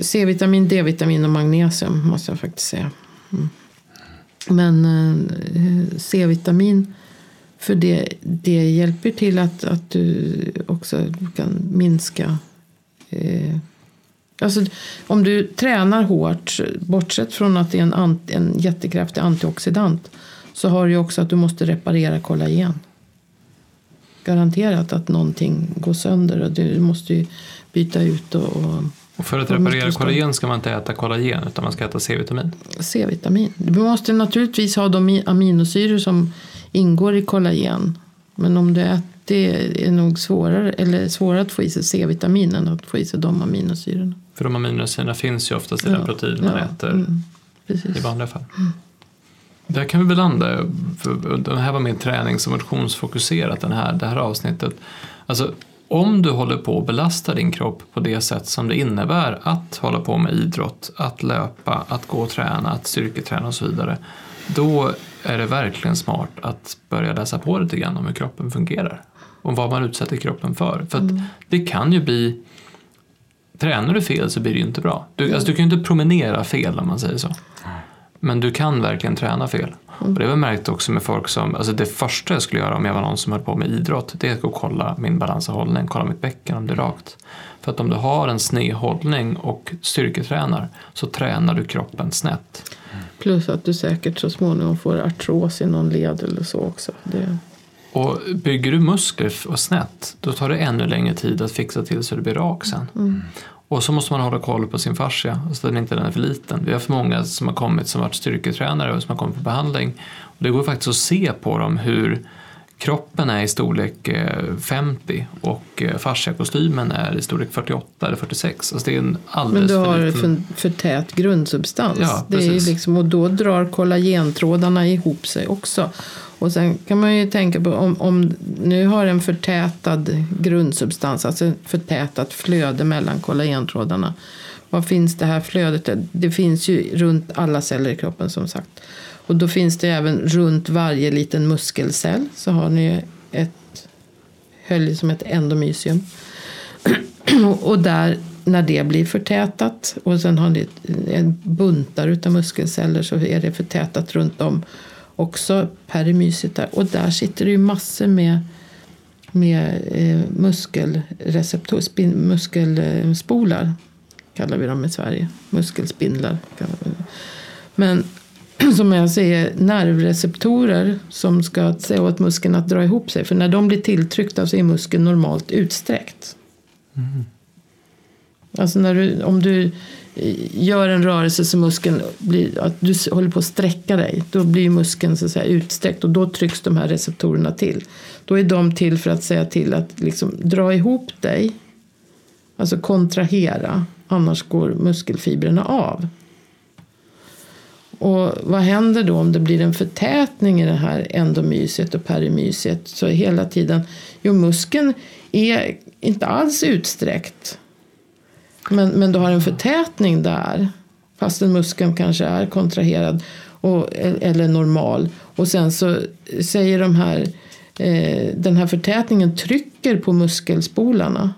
C-vitamin, D-vitamin och magnesium måste jag faktiskt säga. Mm. Men eh, C-vitamin för det, det hjälper till att, att du också kan minska eh, Alltså, om du tränar hårt, bortsett från att det är en, anti, en jättekraftig antioxidant så har du också att du måste reparera kollagen. Garanterat att någonting går sönder och du måste ju byta ut och, och och för att reparera kollagen ska man inte äta kollagen utan man ska äta C-vitamin? C-vitamin. Du måste naturligtvis ha de aminosyror som ingår i kollagen. Men om du äter, det är nog svårare, eller svårare att få i sig C-vitamin än att få i sig de aminosyrorna. För de aminosyrorna finns ju oftast i ja, den protein man ja, äter mm, i vanliga fall. Mm. Där kan vi väl landa, för det här var mer tränings och motionsfokuserat den här, det här avsnittet. Alltså, om du håller på att belasta din kropp på det sätt som det innebär att hålla på med idrott, att löpa, att gå och träna, att styrketräna och så vidare. Då är det verkligen smart att börja läsa på lite grann om hur kroppen fungerar. Och vad man utsätter kroppen för. För mm. det kan ju bli Tränar du fel så blir det ju inte bra. Du, alltså, du kan ju inte promenera fel om man säger så. Men du kan verkligen träna fel. Och det har jag märkt också med folk som, alltså det första jag skulle göra om jag var någon som höll på med idrott, det är att gå och kolla min balans och hållning, kolla mitt bäcken om det är rakt. För att om du har en sned hållning och styrketränar så tränar du kroppen snett. Plus att du säkert så småningom får artros i någon led eller så också. Det... Och bygger du muskler och snett, då tar det ännu längre tid att fixa till så det blir rak sen. Mm. Och så måste man hålla koll på sin fascia så att den inte är för liten. Vi har för många som har kommit som varit styrketränare och som har kommit på behandling. Och det går faktiskt att se på dem hur kroppen är i storlek 50 eh, och eh, fasciakostymen är i storlek 48 eller 46. Alltså det är en alldeles Men du har för, liten... för, för tät grundsubstans. Ja, det är liksom, och då drar kollagentrådarna ihop sig också. Och sen kan man ju tänka på om, om nu har en förtätad grundsubstans, alltså förtätat flöde mellan kollagentrådarna. Var finns det här flödet? Det finns ju runt alla celler i kroppen som sagt. Och då finns det även runt varje liten muskelcell så har ni ett hölje som heter endomysium. och där när det blir förtätat och sen har ni buntar utav muskelceller så är det förtätat runt om också perimyset där. Och där sitter det ju massor med med eh, muskelreceptor, spin, muskelspolar kallar vi dem i Sverige. Muskelspindlar. Vi det. Men som jag säger, nervreceptorer som ska säga åt muskeln att dra ihop sig. För när de blir tilltryckta så är muskeln normalt utsträckt. Mm. Alltså när du, om du gör en rörelse så muskeln blir, att du håller på att sträcka dig. Då blir muskeln så att säga utsträckt och då trycks de här receptorerna till. Då är de till för att säga till att liksom dra ihop dig. Alltså kontrahera. Annars går muskelfibrerna av. Och vad händer då om det blir en förtätning i det här endomysiet och perimysiet? Så hela tiden, jo muskeln är inte alls utsträckt. Men, men du har en förtätning där. Fastän muskeln kanske är kontraherad och, eller normal. Och sen så säger de här, eh, den här förtätningen trycker på muskelspolarna.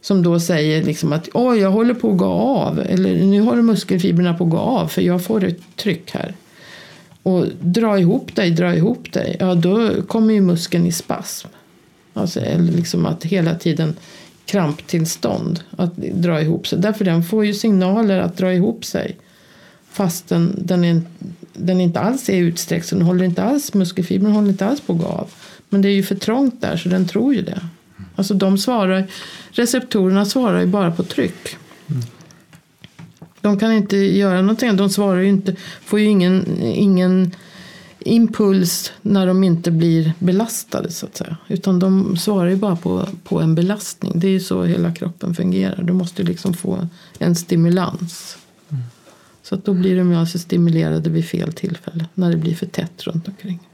Som då säger liksom att Oj, jag håller på att gå av. Eller nu håller muskelfibrerna på att gå av för jag får ett tryck här. Och dra ihop dig, dra ihop dig. Ja, då kommer ju muskeln i spasm. Alltså, eller liksom att hela tiden kramptillstånd att dra ihop sig. Därför den får ju signaler att dra ihop sig. Fast den, den, är, den inte alls är utsträckt. Så den håller inte alls, muskelfibern håller inte alls på att gå av. Men det är ju för trångt där så den tror ju det. Alltså de svarar, receptorerna svarar ju bara på tryck. De kan inte göra någonting. De svarar ju inte, får ju ingen, ingen impuls när de inte blir belastade så att säga. Utan de svarar ju bara på, på en belastning. Det är ju så hela kroppen fungerar. Du måste liksom få en stimulans. Mm. Så att då blir de alltså stimulerade vid fel tillfälle. När det blir för tätt runt omkring.